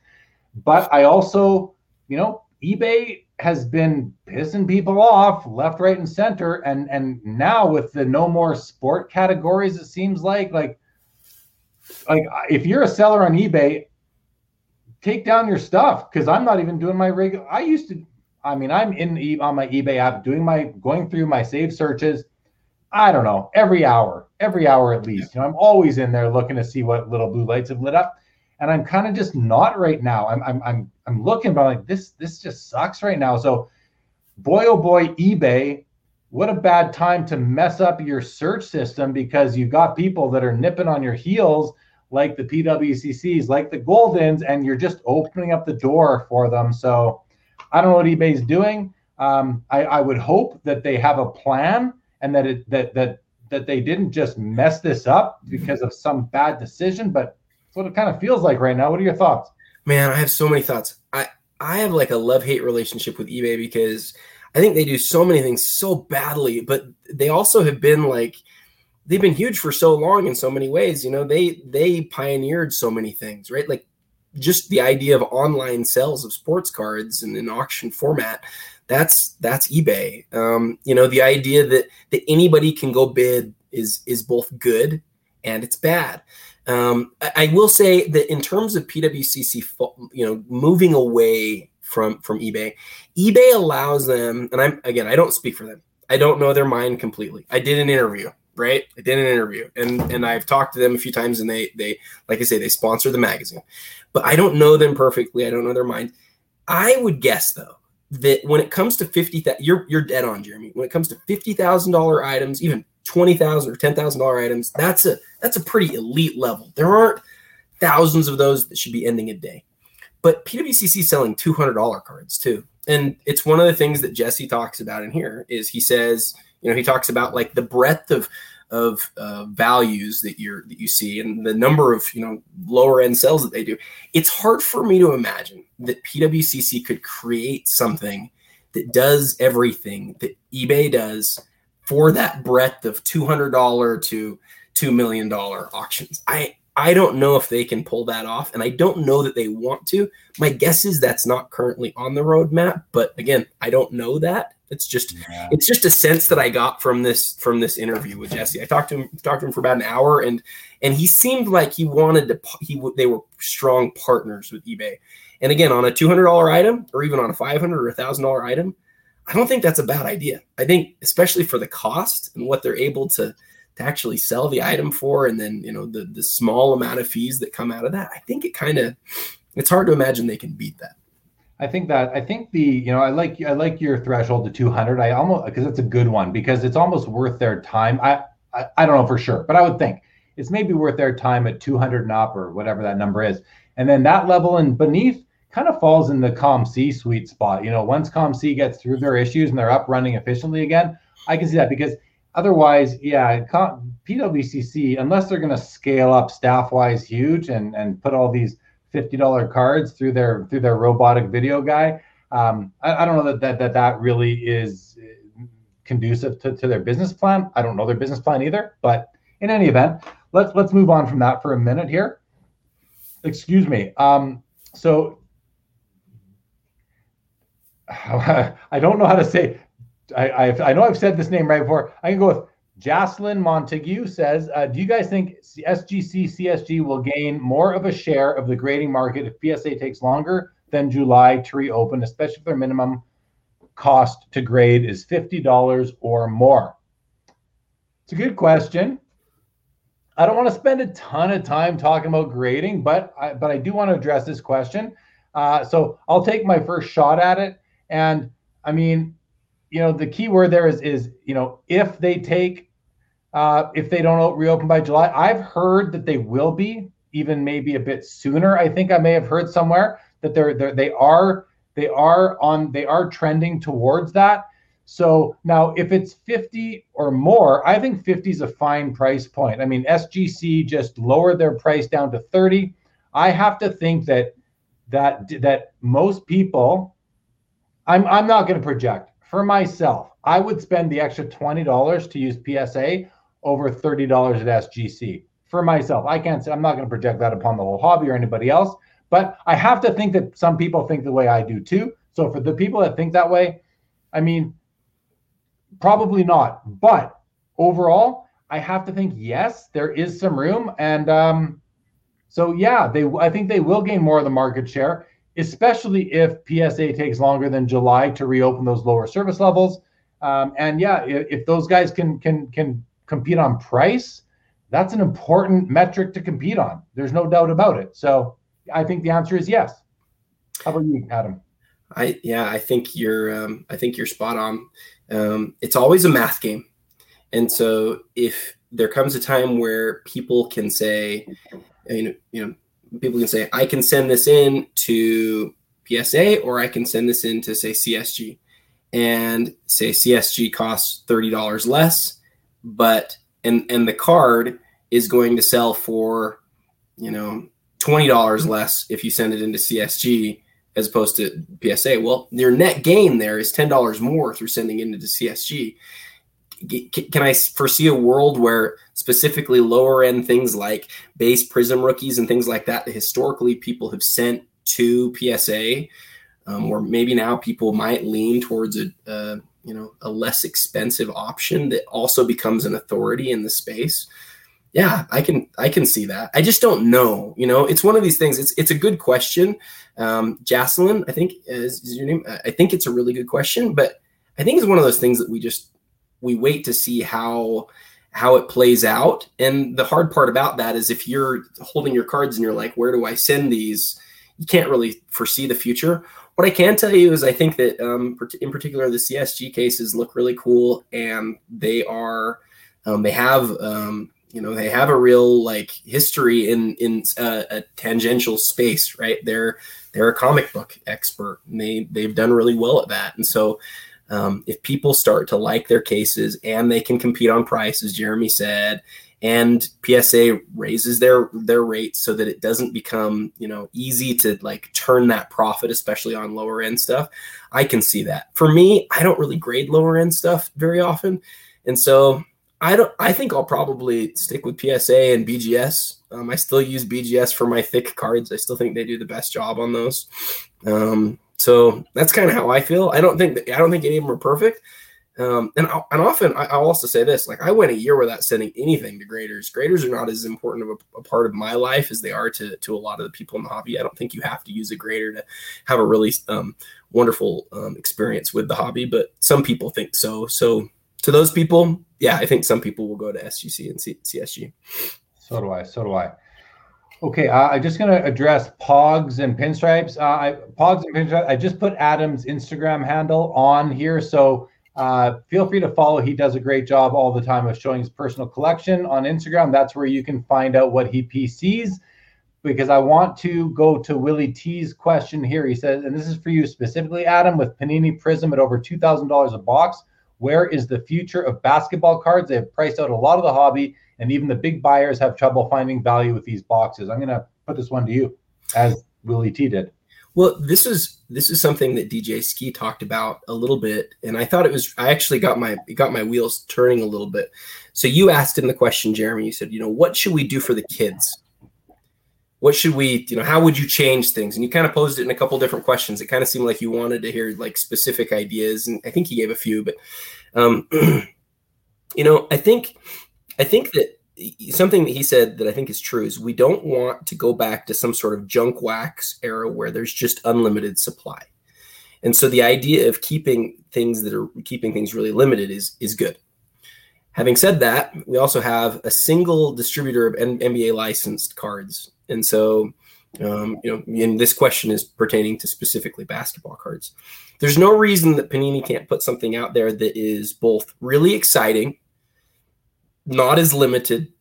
But I also, you know, eBay has been pissing people off left, right, and center, and and now with the no more sport categories, it seems like like like if you're a seller on eBay, take down your stuff because I'm not even doing my regular. I used to. I mean, I'm in on my eBay app doing my going through my save searches. I don't know every hour, every hour at least. You know, I'm always in there looking to see what little blue lights have lit up, and I'm kind of just not right now. I'm I'm I'm I'm looking, but I'm like this this just sucks right now. So, boy oh boy, eBay what a bad time to mess up your search system because you've got people that are nipping on your heels like the PWCCs, like the Goldins, and you're just opening up the door for them. So I don't know what eBay's doing. Um, I, I would hope that they have a plan and that it that that that they didn't just mess this up because of some bad decision, but that's what it kind of feels like right now. What are your thoughts? Man, I have so many thoughts. I I have like a love hate relationship with eBay because I think they do so many things so badly, but they also have been like they've been huge for so long in so many ways. You know, they they pioneered so many things, right? Like just the idea of online sales of sports cards in an auction format that's that's ebay um, you know the idea that that anybody can go bid is is both good and it's bad um, I, I, will say that in terms of pwcc you know moving away from from ebay. ebay allows them and i'm again i don't speak for them. I don't know their mind completely. I did an interview right? I did an interview and and i've talked to them a few times and they they like i say they sponsor the magazine. But i don't know them perfectly. I don't know their mind. I would guess though that when it comes to 50 you're you're dead on Jeremy. When it comes to $50,000 items even 20,000 or $10,000 items that's a that's a pretty elite level. There aren't thousands of those that should be ending a day but PWCC is selling $200 cards too. And it's one of the things that Jesse talks about in here is he says you know he talks about like the breadth of of uh, values that you're that you see and the number of you know lower end sales that they do. It's hard for me to imagine that pwcc could create something that does everything that ebay does for that breadth of $200 to $2 million auctions. I i don't know if they can pull that off and i don't know that they want to my guess is that's not currently on the roadmap but again i don't know that it's just yeah. it's just a sense that I got from this from this interview with Jesse. I talked to him talked to him for about an hour, and and he seemed like he wanted to. He they were strong partners with eBay. And again, on a two hundred dollar item, or even on a five hundred or a thousand dollar item, I don't think that's a bad idea. I think especially for the cost and what they're able to actually sell the item for, and then you know the the small amount of fees that come out of that. I think it kind of it's hard to imagine they can beat that. I think that I think the you know I like I like your threshold to 200. I almost because it's a good one because it's almost worth their time. I, I I don't know for sure, but I would think it's maybe worth their time at 200 and up or whatever that number is. And then that level and beneath kind of falls in the COMC sweet spot. You know, once COMC gets through their issues and they're up running efficiently again, I can see that because otherwise, yeah, PWCC unless they're going to scale up staff wise huge and and put all these $50 cards through their through their robotic video guy. Um, I, I, don't know that, that that that really is conducive to, to their business plan. I don't know their business plan either, but in any event, let's let's move on from that for a minute here. Excuse me. Um, so <sighs> I don't know how to say. I, I I know I've said this name right before. I can go with Jocelyn Montague says, uh, "Do you guys think SGC CSG will gain more of a share of the grading market if PSA takes longer than July to reopen, especially if their minimum cost to grade is fifty dollars or more?" It's a good question. I don't want to spend a ton of time talking about grading, but I, but I do want to address this question. Uh, so I'll take my first shot at it, and I mean, you know, the key word there is is you know if they take uh, if they don't reopen by July. I've heard that they will be, even maybe a bit sooner. I think I may have heard somewhere that they're, they're they are they are on they are trending towards that. So now, if it's 50 or more, I think 50 is a fine price point. I mean, SGC just lowered their price down to 30. I have to think that that that most people, I'm I'm not going to project for myself. I would spend the extra $20 to use PSA over $30 at SGC for myself. I can't say I'm not going to project that upon the whole hobby or anybody else, but I have to think that some people think the way I do too. So for the people that think that way, I mean, probably not. But overall, I have to think yes, there is some room, and um, so yeah, they I think they will gain more of the market share, especially if PSA takes longer than July to reopen those lower service levels. Um, and yeah, if, if those guys can can can compete on price, that's an important metric to compete on. There's no doubt about it. So I think the answer is yes. How about you, Adam? I yeah, I think you're um, I think you're spot on. Um, it's always a math game, and so if there comes a time where people can say, you know, you know, people can say, I can send this in to PSA or I can send this in to say CSG. And say CSG costs $30 less, but and and the card is going to sell for, you know, $20 less if you send it into CSG as opposed to PSA. Well, your net gain there is $10 more through sending it into CSG. Can I foresee a world where specifically lower end things like base Prizm rookies and things like that, that historically people have sent to PSA, um, or maybe now people might lean towards a, you know a less expensive option that also becomes an authority in the space? yeah i can i can see that. I just don't know you know? It's one of these things it's it's a good question. Um jocelyn i think is, is your name? I think it's a really good question but i think it's one of those things that we just we wait to see how how it plays out. And the hard part about that is if you're holding your cards and you're like where do i send these? You can't really foresee the future. What i can tell you is i think that um, in particular the csg cases look really cool and they are um, they have um, you know they have a real like history in in uh, a tangential space right? They're they're a comic book expert and they they've done really well at that. And so um, if people start to like their cases and they can compete on price as jeremy said and psa raises their their rates so that it doesn't become you know easy to like turn that profit especially on lower end stuff i can see that for me i don't really grade lower end stuff very often and so I don't. I think I'll probably stick with PSA and BGS. Um, I still use BGS for my thick cards. I still think they do the best job on those. Um, so that's kind of how I feel. I don't think that, I don't think any of them are perfect. Um, and and often I, will also say this: like I went a year without sending anything to graders. Graders are not as important of a, a, part of my life as they are to to a lot of the people in the hobby. I don't think you have to use a grader to have a really um, wonderful um, experience with the hobby, but some people think so. So to those people, yeah, I think some people will go to SGC and C- CSG. So do I. So do I. Okay, uh, I'm just going to address Pogs and Pinstripes. Uh, I, Pogs and Pinstripes. I just put Adam's Instagram handle on here, so uh, feel free to follow. He does a great job all the time of showing his personal collection on Instagram. That's where you can find out what he PCs. Because I want to go to Willie T's question here. He says, and this is for you specifically, Adam, with Panini Prizm at over two thousand dollars a box. Where is the future of basketball cards? They have priced out a lot of the hobby, and even the big buyers have trouble finding value with these boxes. I'm going to put this one to you, as Willie T did. Well, this is this is something that DJ Skee talked about a little bit, and I thought it was. I actually got my got my wheels turning a little bit. So you asked him the question, Jeremy. You said, you know, what should we do for the kids? What should we, you know, how would you change things? And you kind of posed it in a couple different questions. It kind of seemed like you wanted to hear like specific ideas, and I think he gave a few. But um, <clears throat> you know, I think I think that something that he said that I think is true is we don't want to go back to some sort of junk wax era where there's just unlimited supply. And so the idea of keeping things that are keeping things really limited is is good. Having said that, we also have a single distributor of NBA licensed cards. And so um, you know, and this question is pertaining to specifically basketball cards. There's no reason that Panini can't put something out there that is both really exciting, not as limited,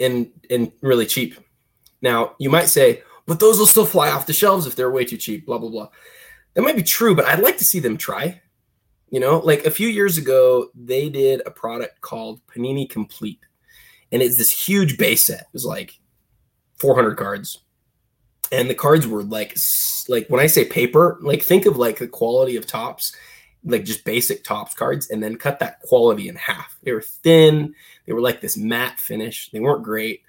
and and really cheap. Now, you might say, but those will still fly off the shelves if they're way too cheap, blah blah blah. That might be true, but I'd like to see them try. You know, like a few years ago, they did a product called Panini Complete, and it's this huge base set. It was like 400 cards, and the cards were like like when I say paper, like think of like the quality of Topps, like just basic Topps cards, and then cut that quality in half. They were thin, they were like this matte finish. They weren't great,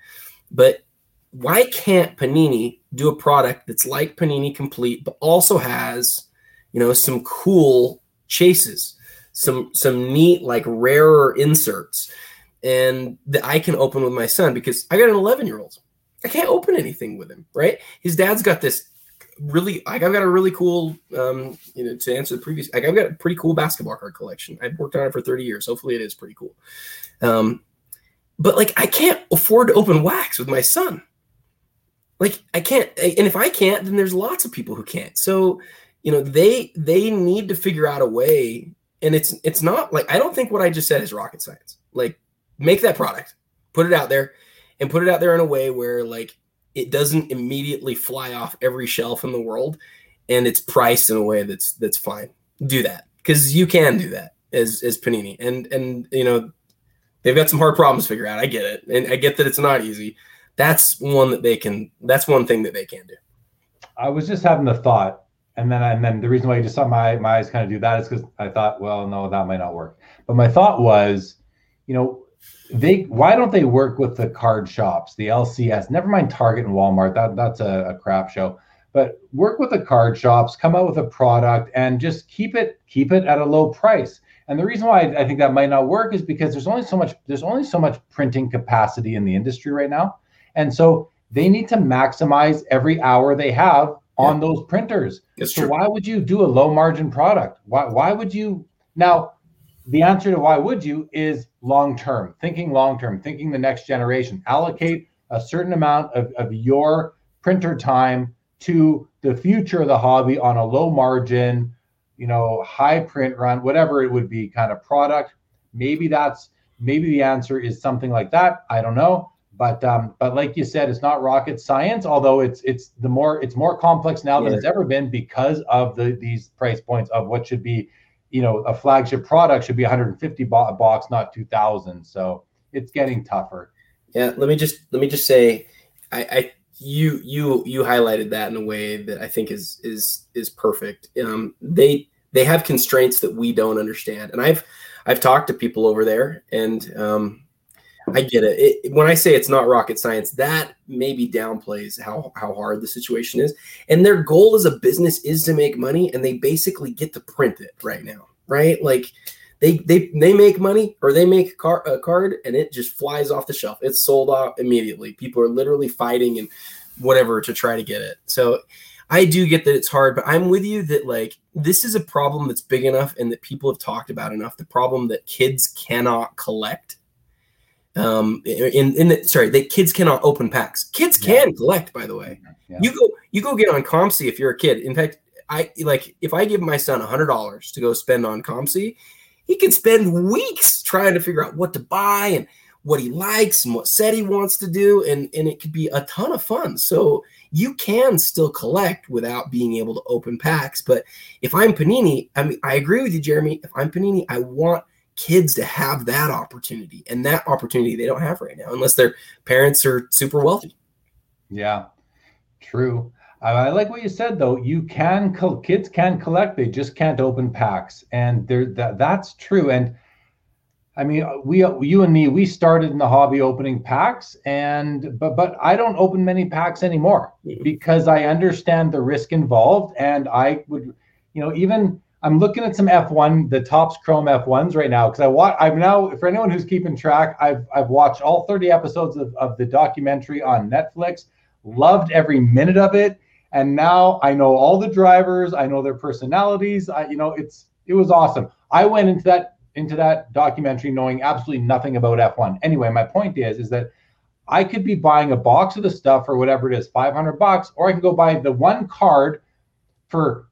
but why can't Panini do a product that's like Panini Complete, but also has you know some cool chases, some some neat like rarer inserts, and that I can open with my son because I got an 11 year old I can't open anything with him, right? His dad's got this really like I've got a really cool um you know to answer the previous like I've got a pretty cool basketball card collection. I've worked on it for 30 years. Hopefully it is pretty cool. Um but like I can't afford to open wax with my son. Like I can't and if I can't then there's lots of people who can't. So, you know, they they need to figure out a way and it's it's not like I don't think what I just said is rocket science. Like make that product put it out there and put it out there in a way where like it doesn't immediately fly off every shelf in the world and it's priced in a way that's that's fine. Do that because you can do that as as Panini and and you know they've got some hard problems to figure out. I get it, and I get that it's not easy. That's one that they can. That's one thing that they can do. I was just having the thought, and then and then the reason why you just saw my my eyes kind of do that is because I thought, well, no, that might not work. But my thought was, you know, they why don't they work with the card shops, the LCS? Never mind Target and Walmart. That that's a, a crap show. But work with the card shops, come out with a product, and just keep it keep it at a low price. And the reason why I, I think that might not work is because there's only so much there's only so much printing capacity in the industry right now, and so they need to maximize every hour they have on yeah. those printers. It's so true. why would you do a low margin product? Why why would you now? The answer to why would you is long term, thinking long term, thinking the next generation. Allocate a certain amount of, of your printer time to the future of the hobby on a low margin, you know, high print run, whatever it would be, kind of product. Maybe that's maybe the answer is something like that. I don't know. But um, but like you said, it's not rocket science. Although it's it's the more it's more complex now yeah. than it's ever been because of the these price points of what should be you know, a flagship product should be 150 bo- box, not 2000. So it's getting tougher. Yeah. Let me just, let me just say, I, I, you, you, you highlighted that in a way that I think is, is, is perfect. Um, they, they have constraints that we don't understand. And I've, I've talked to people over there and, um, I get it. it. When I say it's not rocket science, that maybe downplays how how hard the situation is. And their goal as a business is to make money, and they basically get to print it right now, right? Like they they they make money or they make car, a card, and it just flies off the shelf. It's sold out immediately. People are literally fighting and whatever to try to get it. So I do get that it's hard, but I'm with you that like this is a problem that's big enough and that people have talked about enough. The problem that kids cannot collect um in in the sorry that kids cannot open packs. Kids can collect by the way. Yeah. you go you go get on COMC if you're a kid. In fact i like if i give my son a hundred dollars to go spend on COMC he can spend weeks trying to figure out what to buy and what he likes and what set he wants to do and and it could be a ton of fun. So you can still collect without being able to open packs but if i'm panini i mean i agree with you jeremy. If i'm panini i want kids to have that opportunity and that opportunity they don't have right now unless their parents are super wealthy. Yeah true. I like what you said though. You can kids can collect they just can't open packs and there that that's true. And i mean we you and me we started in the hobby opening packs and but but i don't open many packs anymore mm-hmm. because i understand the risk involved and i would you know even I'm looking at some F1, the Topps Chrome F1s right now because I watch. I've now, for anyone who's keeping track, I've I've watched all 30 episodes of, of the documentary on Netflix. Loved every minute of it, and now I know all the drivers. I know their personalities. I, you know, it's it was awesome. I went into that into that documentary knowing absolutely nothing about F1. Anyway, my point is is that I could be buying a box of the stuff or whatever it is, 500 bucks, or I can go buy the one card for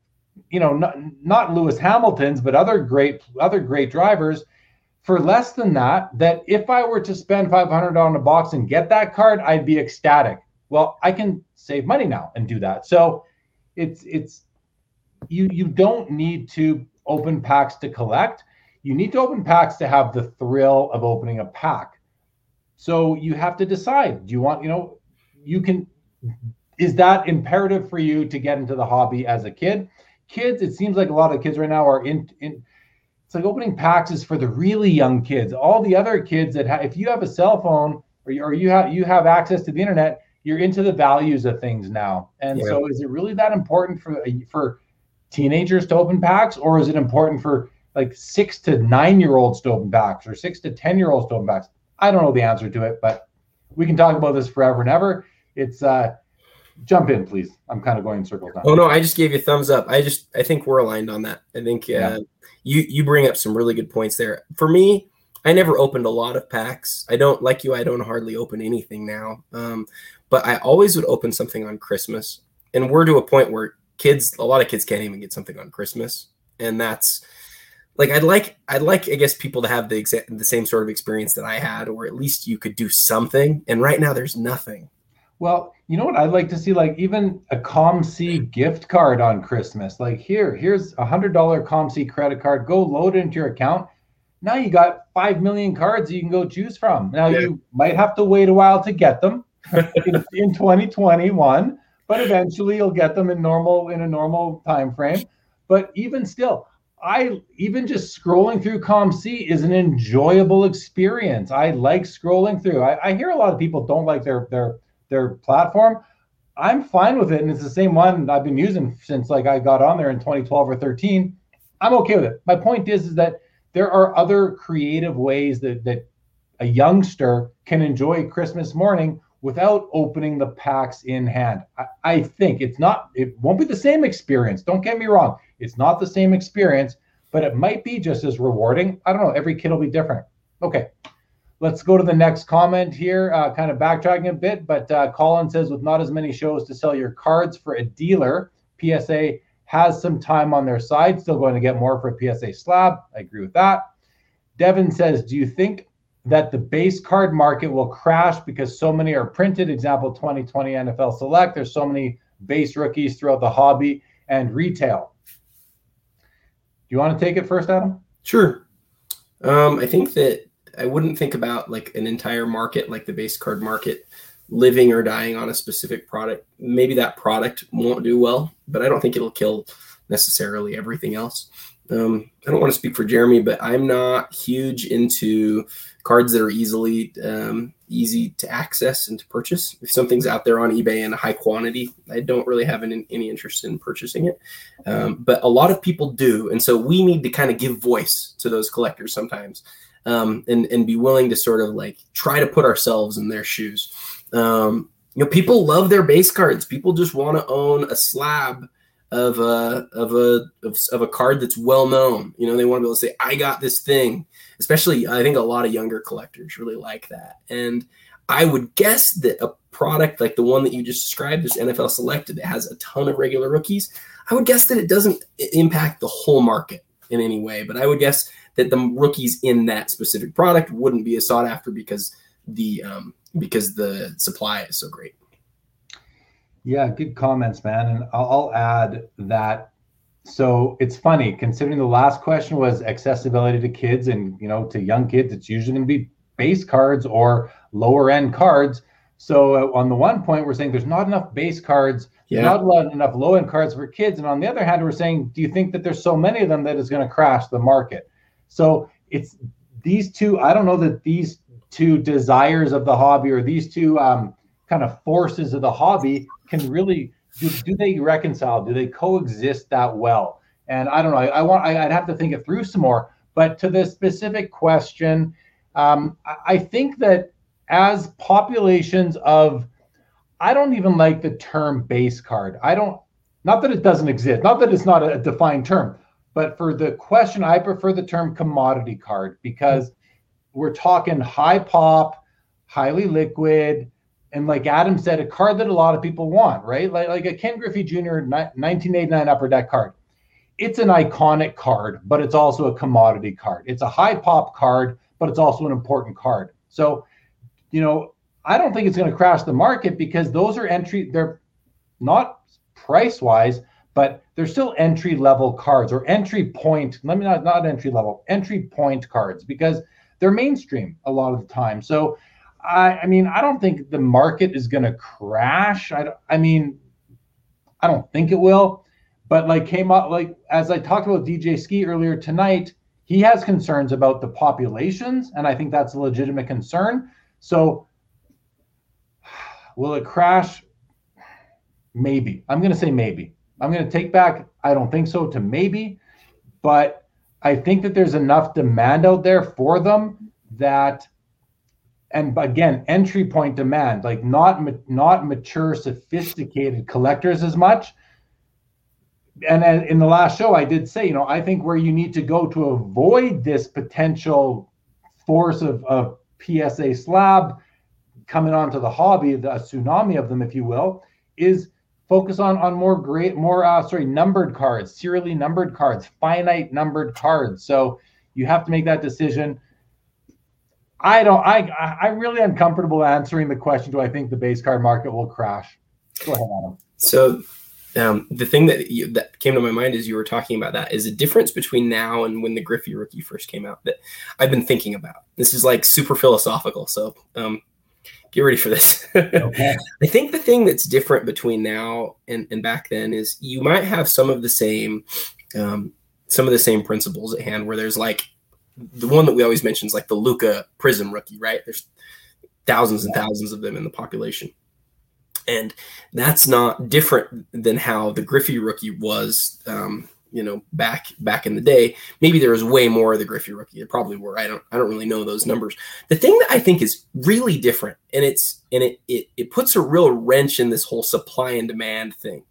you know, not, not Lewis Hamilton's, but other great other great drivers for less than that. That if I were to spend 500 on a box and get that card, I'd be ecstatic. Well, I can save money now and do that. So it's it's you you don't need to open packs to collect. You need to open packs to have the thrill of opening a pack. So you have to decide. Do you want, you know, you can is that imperative for you to get into the hobby as a kid? Kids, it seems like a lot of kids right now are in in it's like opening packs is for the really young kids. All the other kids that have, if you have a cell phone or you, or you have you have access to the internet, you're into the values of things now. And yeah. so, is it really that important for for teenagers to open packs, or is it important for like six to nine year olds to open packs, or six to ten year olds to open packs? I don't know the answer to it, but we can talk about this forever and ever. It's uh, jump in, please. I'm kind of going in circles now. Oh no, I just gave you a thumbs up. I just I think we're aligned on that. I think uh, yeah. you you bring up some really good points there. For me, I never opened a lot of packs. I don't like you. I don't hardly open anything now. Um, but I always would open something on Christmas, and we're to a point where kids, a lot of kids can't even get something on Christmas, and that's like I'd like I'd like I guess people to have the exact the same sort of experience that I had, or at least you could do something. And right now, there's nothing. Well, you know what I'd like to see, like even a ComC gift card on Christmas. Like here, here's a hundred dollar ComC credit card. Go load it into your account. Now you got five million cards you can go choose from. Now yeah. you might have to wait a while to get them <laughs> in, in 2021, but eventually you'll get them in normal in a normal time frame. But even still, I even just scrolling through ComC is an enjoyable experience. I like scrolling through. I, I hear a lot of people don't like their their their platform. I'm fine with it, and it's the same one I've been using since like I got on there in 2012 or 13. I'm okay with it. My point is, is that there are other creative ways that that a youngster can enjoy Christmas morning without opening the packs in hand. I, I think it's not. It won't be the same experience. Don't get me wrong. It's not the same experience, but it might be just as rewarding. I don't know. Every kid will be different. Okay. Let's go to the next comment here, uh, kind of backtracking a bit. But uh, Colin says, with not as many shows to sell your cards for a dealer, PSA has some time on their side, still going to get more for a PSA slab. I agree with that. Devin says, do you think that the base card market will crash because so many are printed? Example 2020 NFL Select. There's so many base rookies throughout the hobby and retail. Do you want to take it first, Adam? Sure. Um, I think that I wouldn't think about like an entire market, like the base card market, living or dying on a specific product. Maybe that product won't do well, but I don't think it'll kill necessarily everything else. Um, I don't want to speak for Jeremy, but I'm not huge into cards that are easily um, easy to access and to purchase. If something's out there on eBay in high quantity, I don't really have an, any interest in purchasing it. Um, but a lot of people do, and so we need to kind of give voice to those collectors sometimes um, and and be willing to sort of like try to put ourselves in their shoes. Um, you know, people love their base cards. People just want to own a slab of a of a of, of a card that's well known. You know, they want to be able to say, "I got this thing." Especially, I think a lot of younger collectors really like that. And I would guess that a product like the one that you just described, this NFL Selected, that has a ton of regular rookies, I would guess that it doesn't impact the whole market in any way. But I would guess that the rookies in that specific product wouldn't be as sought after because the um, because the supply is so great. Yeah, good comments, man. And I'll, I'll add that. So it's funny considering the last question was accessibility to kids and you know to young kids. It's usually going to be base cards or lower end cards. So uh, on the one point, we're saying there's not enough base cards, yeah. not enough low end cards for kids. And on the other hand, we're saying, do you think that there's so many of them that is going to crash the market? So it's these two. I don't know that these two desires of the hobby or these two um, kind of forces of the hobby can really do, do they reconcile? Do they coexist that well? And I don't know. I, I want. I, would have to think it through some more. But to the specific question, um, I, I think that as populations of, I don't even like the term base card. I don't. Not that it doesn't exist. Not that it's not a defined term. But for the question, I prefer the term commodity card because we're talking high pop, highly liquid, and like Adam said, a card that a lot of people want, right? Like, like a Ken Griffey Jr. 1989 Upper Deck card. It's an iconic card, but it's also a commodity card. It's a high pop card, but it's also an important card. So, you know, I don't think it's going to crash the market because those are entry, they're not price wise, but they're still entry level cards or entry point. Let me not not entry level, entry point cards because they're mainstream a lot of the time. So, I, I mean, I don't think the market is going to crash. I, I mean, I don't think it will. But like came up like as I talked about DJ Skee earlier tonight, he has concerns about the populations, and I think that's a legitimate concern. So, <sighs> will it crash? Maybe. I'm going to say maybe. I'm going to take back, I don't think so, to maybe, but I think that there's enough demand out there for them that, and again, entry point demand, like not not mature, sophisticated collectors as much. And in the last show, I did say, you know, I think where you need to go to avoid this potential force of, of PSA slab coming onto the hobby, the tsunami of them, if you will, is focus on on more great more uh sorry numbered cards serially numbered cards finite numbered cards. So you have to make that decision. I don't i I'm really uncomfortable answering the question do i think the base card market will crash? Go ahead adam. So um, the thing that you, that came to my mind as you were talking about that is a difference between now and when the Griffey rookie first came out that I've been thinking about. This is like super philosophical, so um, get ready for this. <laughs> Okay. I think the thing that's different between now and, and back then is you might have some of the same um, some of the same principles at hand where there's like the one that we always mention is like the Luka Prizm rookie, right? There's thousands and thousands of them in the population. And that's not different than how the Griffey rookie was um, you know back back in the day maybe there was way more of the griffey rookie. There probably were. I don't i don't really know those numbers. The thing that i think is really different and it's and it it, it puts a real wrench in this whole supply and demand thing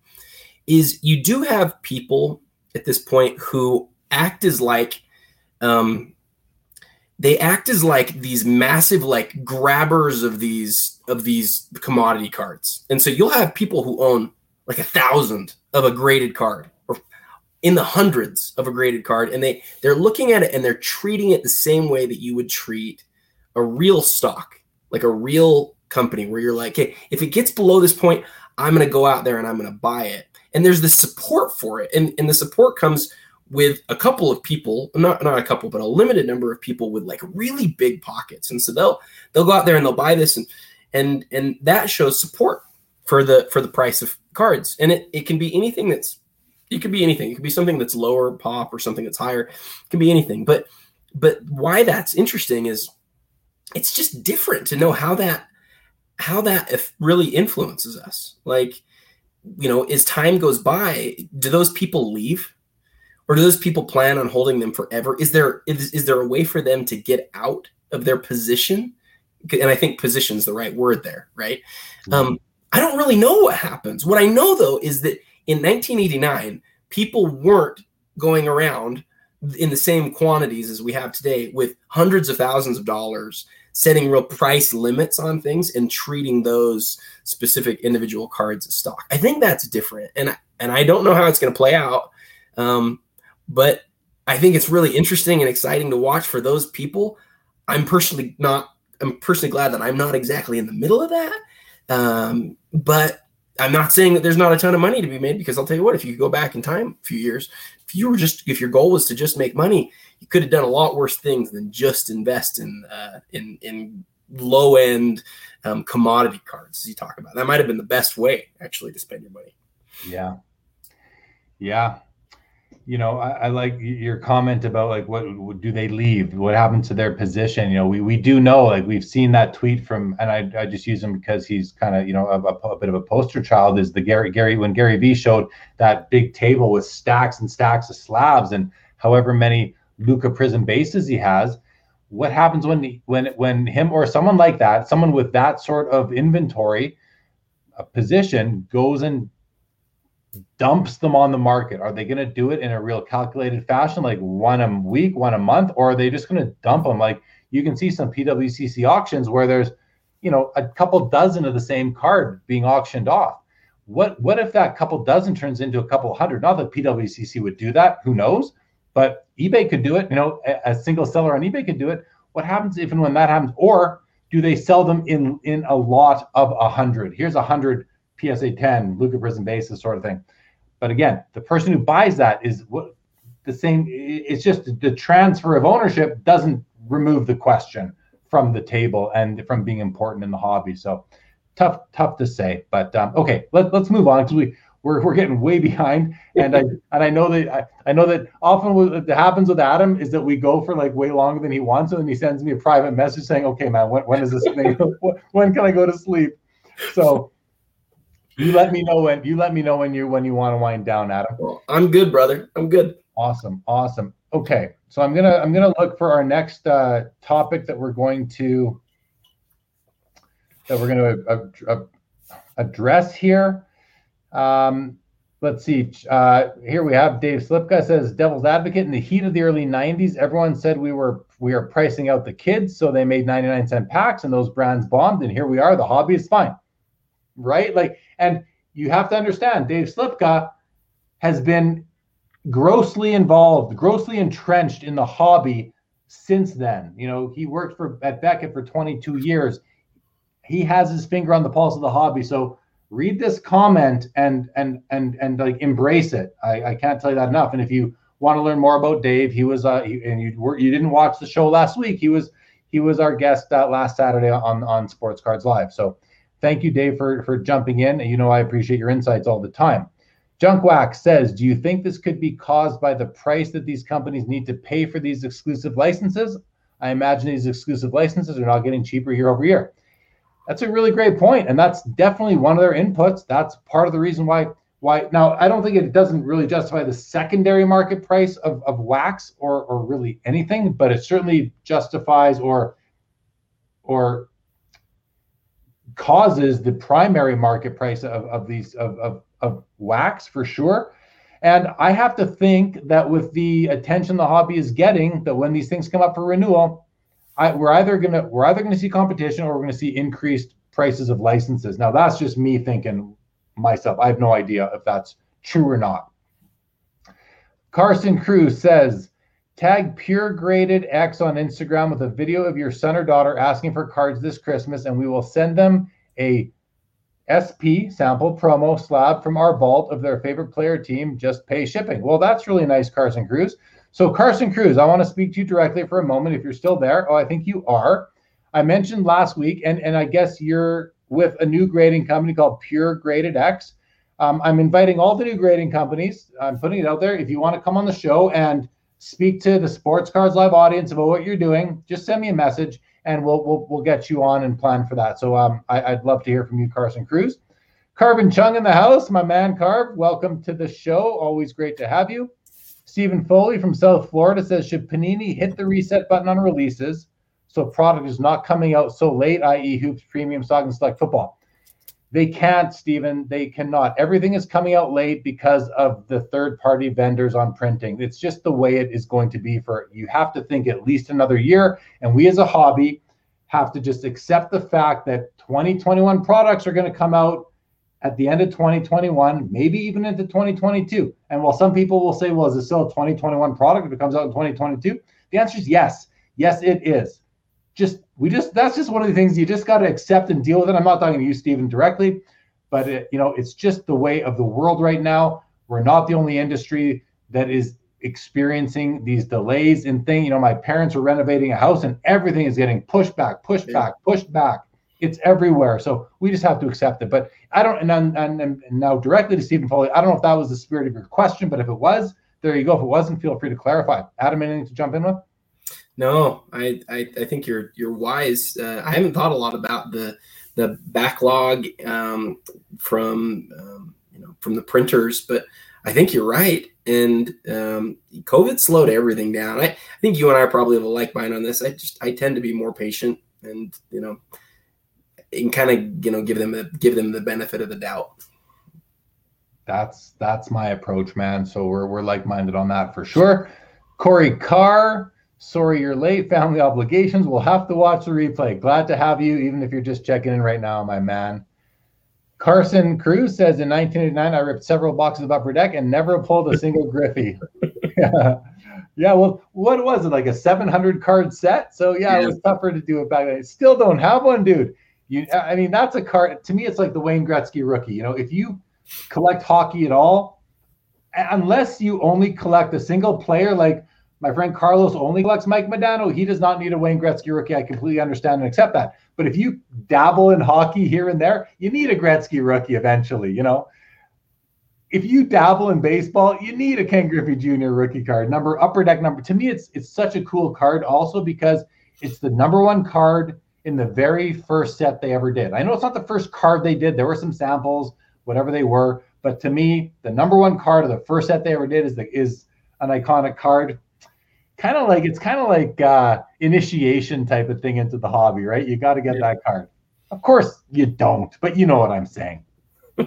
is you do have people at this point who act as like um they act as like these massive like grabbers of these of these commodity cards. And so you'll have people who own like a thousand of a graded card in the hundreds of a graded card and they they're looking at it and they're treating it the same way that you would treat a real stock like a real company where you're like hey if it gets below this point i'm going to go out there and i'm going to buy it. And there's the support for it and, and the support comes with a couple of people not not a couple but a limited number of people with like really big pockets. And so they'll they'll go out there and they'll buy this and and and that shows support for the for the price of cards. And it, it can be anything that's it could be anything. It could be something that's lower pop or something that's higher. It can be anything. But but why that's interesting is it's just different to know how that how that really influences us. Like, you know, as time goes by, do those people leave? Or do those people plan on holding them forever? Is there is, is there a way for them to get out of their position? And I think position is the right word there, right? Mm-hmm. Um, I don't really know what happens. What I know though is that in 1989, people weren't going around in the same quantities as we have today with hundreds of thousands of dollars setting real price limits on things and treating those specific individual cards as stock. I think that's different, and and I don't know how it's going to play out, um, but I think it's really interesting and exciting to watch for those people. I'm personally not. I'm personally glad that I'm not exactly in the middle of that, um, but I'm not saying that there's not a ton of money to be made because I'll tell you what, if you go back in time a few years, if you were just if your goal was to just make money, you could have done a lot worse things than just invest in uh, in in low end um, commodity cards as you talk about. That might have been the best way actually to spend your money. Yeah, yeah you know, I, I, like your comment about like what do they leave? What happens to their position? You know, we, we do know like we've seen that tweet from, and I, I just use him because he's kind of you know a, a, bit of a poster child. Is the Gary Gary when Gary Vee showed that big table with stacks and stacks of slabs and however many Luka Prizm bases he has. What happens when when when him or someone like that, someone with that sort of inventory, a position goes and dumps them on the market? Are they going to do it in a real calculated fashion, like one a week, one a month, or are they just going to dump them? Like you can see some PWCC auctions where there's, you know, a couple dozen of the same card being auctioned off. What what if that couple dozen turns into a couple hundred? Not that PWCC would do that. Who knows? But eBay could do it. You know, a, a single seller on eBay could do it. What happens if and when that happens? Or do they sell them in in a lot of a hundred? Here's a hundred PSA 10, Luka Prizm basis sort of thing. But again, the person who buys that is what the same. It's just the transfer of ownership doesn't remove the question from the table and from being important in the hobby. So tough, tough to say. But um, okay, let, let's move on because we we're, we're getting way behind. <laughs> And I and I know that I, I know that often what happens with Adam is that we go for like way longer than he wants, and then he sends me a private message saying, "Okay, man, when, when is this thing? <laughs> when can I go to sleep?" So you let me know when you let me know when you when you want to wind down, Adam. Well, I'm good, brother. I'm good. Awesome, awesome. Okay, so I'm gonna I'm gonna look for our next uh, topic that we're going to that we're going to address here. Um, let's see. Uh, here we have Dave Sliepka says Devil's Advocate in the heat of the early 90s. Everyone said we were we are pricing out the kids, so they made 99 cent packs, and those brands bombed. And here we are. The hobby is fine, right? Like and you have to understand Dave Sliepka has been grossly involved, grossly entrenched in the hobby since then. You know, he worked for at Beckett for 22 years. He has his finger on the pulse of the hobby. So read this comment and and and and like embrace it. I, I can't tell you that enough. And if you want to learn more about Dave, he was uh he, and you were you didn't watch the show last week. He was he was our guest uh, last Saturday on on Sports Cards Live. So thank you, Dave, for for jumping in. And you know I appreciate your insights all the time. Junkwax says, Do you think this could be caused by the price that these companies need to pay for these exclusive licenses? I imagine these exclusive licenses are not getting cheaper year over year. That's a really great point, and that's definitely one of their inputs. That's part of the reason why. Why now? I don't think it doesn't really justify the secondary market price of, of wax or or really anything, but it certainly justifies or or causes the primary market price of, of these of, of of wax for sure. And I have to think that with the attention the hobby is getting, that when these things come up for renewal, I, we're either gonna we're either gonna see competition or we're gonna see increased prices of licenses. Now that's just me thinking myself. I have no idea if that's true or not. Carson Cruz says, tag pure graded X on Instagram with a video of your son or daughter asking for cards this Christmas, and we will send them a SP sample promo slab from our vault of their favorite player team. Just pay shipping. Well, that's really nice, Carson Cruz. So, Carson Cruz, I want to speak to you directly for a moment if you're still there. Oh, I think you are. I mentioned last week, and, and I guess you're with a new grading company called Pure Graded X. Um, I'm inviting all the new grading companies. I'm putting it out there. If you want to come on the show and speak to the Sports Cards Live audience about what you're doing, just send me a message and we'll we'll, we'll get you on and plan for that. So um, I, would love to hear from you, Carson Cruz. Carvin Chung in the house, my man Carv. Welcome to the show. Always great to have you. Stephen Foley from South Florida says, should Panini hit the reset button on releases so product is not coming out so late, i.e., hoops, premium, stock, and select football? They can't, Stephen. They cannot. Everything is coming out late because of the third party vendors on printing. It's just the way it is going to be for you have to think at least another year. And we as a hobby have to just accept the fact that 2021 products are going to come out at the end of 2021, maybe even into 2022. And while some people will say, well, is this still a 2021 product if it comes out in 2022? The answer is yes. Yes, it is just we just that's just one of the things you just got to accept and deal with it. I'm not talking to you, Stephen, directly, but it, you know it's just the way of the world right now. We're not the only industry that is experiencing these delays in thing. You know, my parents are renovating a house and everything is getting pushed back, pushed back, pushed back. It's everywhere. So we just have to accept it. But I don't, and, and, and now directly to Stephen Foley, I don't know if that was the spirit of your question, but if it was, there you go. If it wasn't, feel free to clarify. Adam, anything to jump in with? No, I, I, I think you're you're wise. Uh, I haven't thought a lot about the the backlog um, from um, you know from the printers, but I think you're right. And um, COVID slowed everything down. I, I think you and I probably have a like mind on this. I just I tend to be more patient, and you know, and kind of you know give them a, give them the benefit of the doubt. That's that's my approach, man. So we're we're like minded on that for sure. Corey Carr Sorry you're late. Family obligations. We'll have to watch the replay. Glad to have you, even if you're just checking in right now, my man. Carson Cruz says in 1989, I ripped several boxes of Upper Deck and never pulled a single Griffey. yeah. <laughs> yeah, well, what was it, like a 700 card set? So, yeah, yeah, it was tougher to do it back then. Still don't have one, dude. You, I mean, that's a card. To me, it's like the Wayne Gretzky rookie. You know, if you collect hockey at all, unless you only collect a single player, like my friend Carlos only collects Mike Modano. He does not need a Wayne Gretzky rookie. I completely understand and accept that. But if you dabble in hockey here and there, you need a Gretzky rookie eventually, you know. If you dabble in baseball, you need a Ken Griffey Jr. rookie card. Number upper deck number. To me, it's it's such a cool card also because it's the number one card in the very first set they ever did. I know it's not the first card they did. There were some samples, whatever they were, but to me, the number one card of the first set they ever did is the is an iconic card kind of like it's kind of like uh, initiation type of thing into the hobby, right? You got to get yeah. that card. Of course, you don't, but you know what I'm saying. <laughs>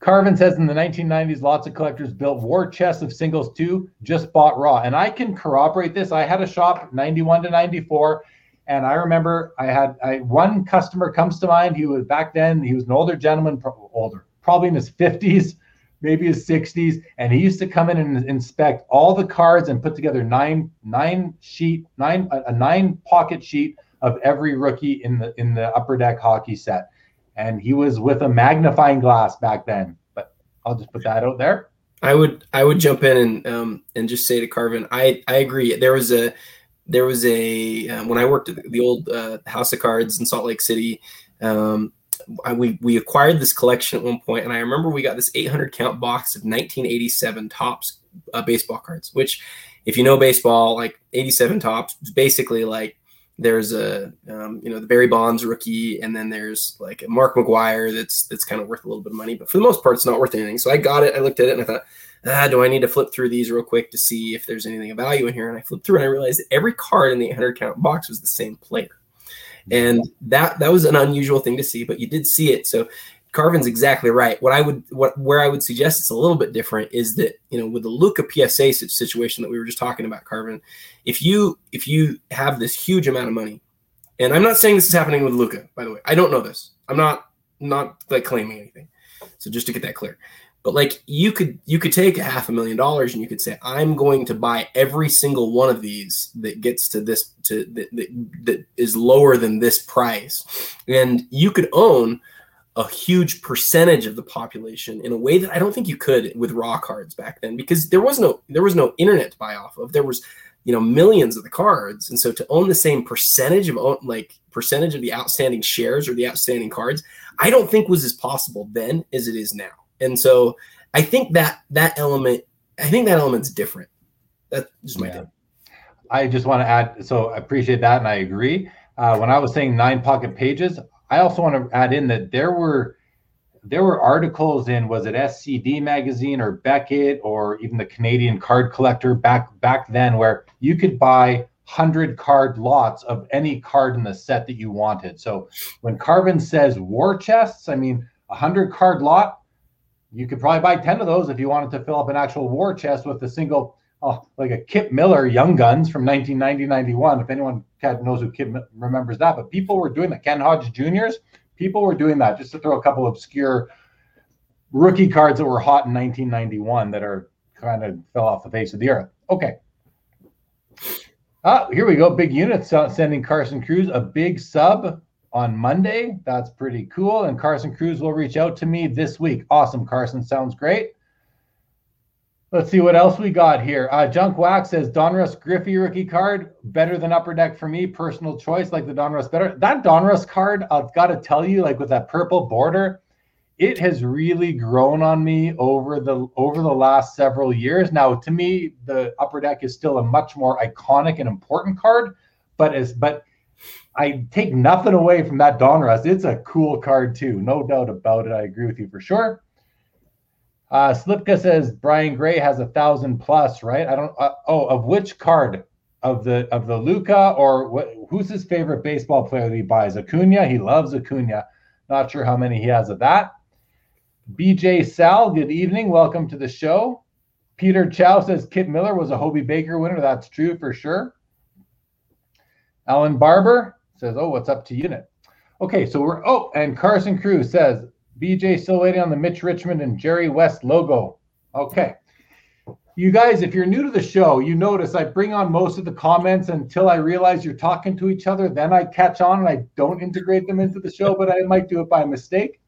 Carvin says in the 1990s, lots of collectors built war chests of singles too, just bought raw. And I can corroborate this. I had a shop 91 to 94. And I remember I had I, one customer comes to mind. He was back then, he was an older gentleman, older, probably in his 50s, maybe his 60s, and he used to come in and inspect all the cards and put together nine nine sheet nine a nine pocket sheet of every rookie in the in the upper deck hockey set. And he was with a magnifying glass back then. But I'll just put that out there. I would I would jump in and um, and just say to Carvin, I I agree. There was a there was a um, when I worked at the old uh, House of Cards in Salt Lake City. Um, I, we we acquired this collection at one point, and I remember we got this 800 count box of 1987 Topps uh, baseball cards. Which, if you know baseball, like 87 Topps, is basically like there's a um, you know the Barry Bonds rookie, and then there's like a Mark McGwire that's that's kind of worth a little bit of money, but for the most part, it's not worth anything. So I got it, I looked at it, and I thought, ah, do I need to flip through these real quick to see if there's anything of value in here? And I flipped through, and I realized every card in the 800 count box was the same player, Mm-hmm. and that that was an unusual thing to see, but you did see it. So Carvin's exactly right. What I would, what where I would suggest it's a little bit different is that you know with the Luka PSA situation that we were just talking about, Carvin, if you if you have this huge amount of money, and I'm not saying this is happening with Luka, by the way, I don't know this. I'm not not like claiming anything. So just to get that clear, but like you could you could take a half a million dollars and you could say I'm going to buy every single one of these that gets to this to that, that, that is lower than this price, and you could own a huge percentage of the population in a way that I don't think you could with raw cards back then because there was no there was no internet to buy off of. There was you know millions of the cards, and so to own the same percentage of like percentage of the outstanding shares or the outstanding cards, I don't think was as possible then as it is now. And so I think that that element, I think that element's different. That's just my yeah. I just want to add. So I appreciate that, and I agree. Uh, when I was saying nine pocket pages, I also want to add in that there were there were articles in was it SCD magazine or Beckett or even the Canadian Card Collector back back then where you could buy hundred card lots of any card in the set that you wanted. So when Carvin says war chests, I mean a hundred card lot, you could probably buy ten of those if you wanted to fill up an actual war chest with a single oh, like a Kip Miller Young Guns from 1990 91. If anyone knows who Kip remembers that, but people were doing that. Ken Hodge Juniors, people were doing that just to throw a couple obscure rookie cards that were hot in 1991 that are kind of fell off the face of the earth. Okay. Ah, here we go. Big unit sending Carson Cruz a big sub on Monday. That's pretty cool. And Carson Cruz will reach out to me this week. Awesome, Carson. Sounds great. Let's see what else we got here. Uh, Junk Wax says Donruss Griffey rookie card better than Upper Deck for me. Personal choice, like the Donruss better. That Donruss card, I've got to tell you, like with that purple border, it has really grown on me over the over the last several years. Now, to me, the Upper Deck is still a much more iconic and important card, but as but I take nothing away from that Donruss. It's a cool card too, no doubt about it. I agree with you for sure. Uh, Sliepka says Brian Gray has a thousand plus, right? I don't. Uh, oh, of which card? Of the of the Luka or? Who's his favorite baseball player that he buys? Acuna. He loves Acuna. Not sure how many he has of that. BJ Sal, good evening. Welcome to the show. Peter Chow says Kip Miller was a Hobey Baker winner. That's true for sure. Alan Barber says, "Oh, what's up to unit?" Okay, so we're oh, and Carson Cruz says BJ still waiting on the Mitch Richmond and Jerry West logo. Okay. You guys, if you're new to the show, you notice I bring on most of the comments until I realize you're talking to each other. Then I catch on and I don't integrate them into the show, but I might do it by mistake.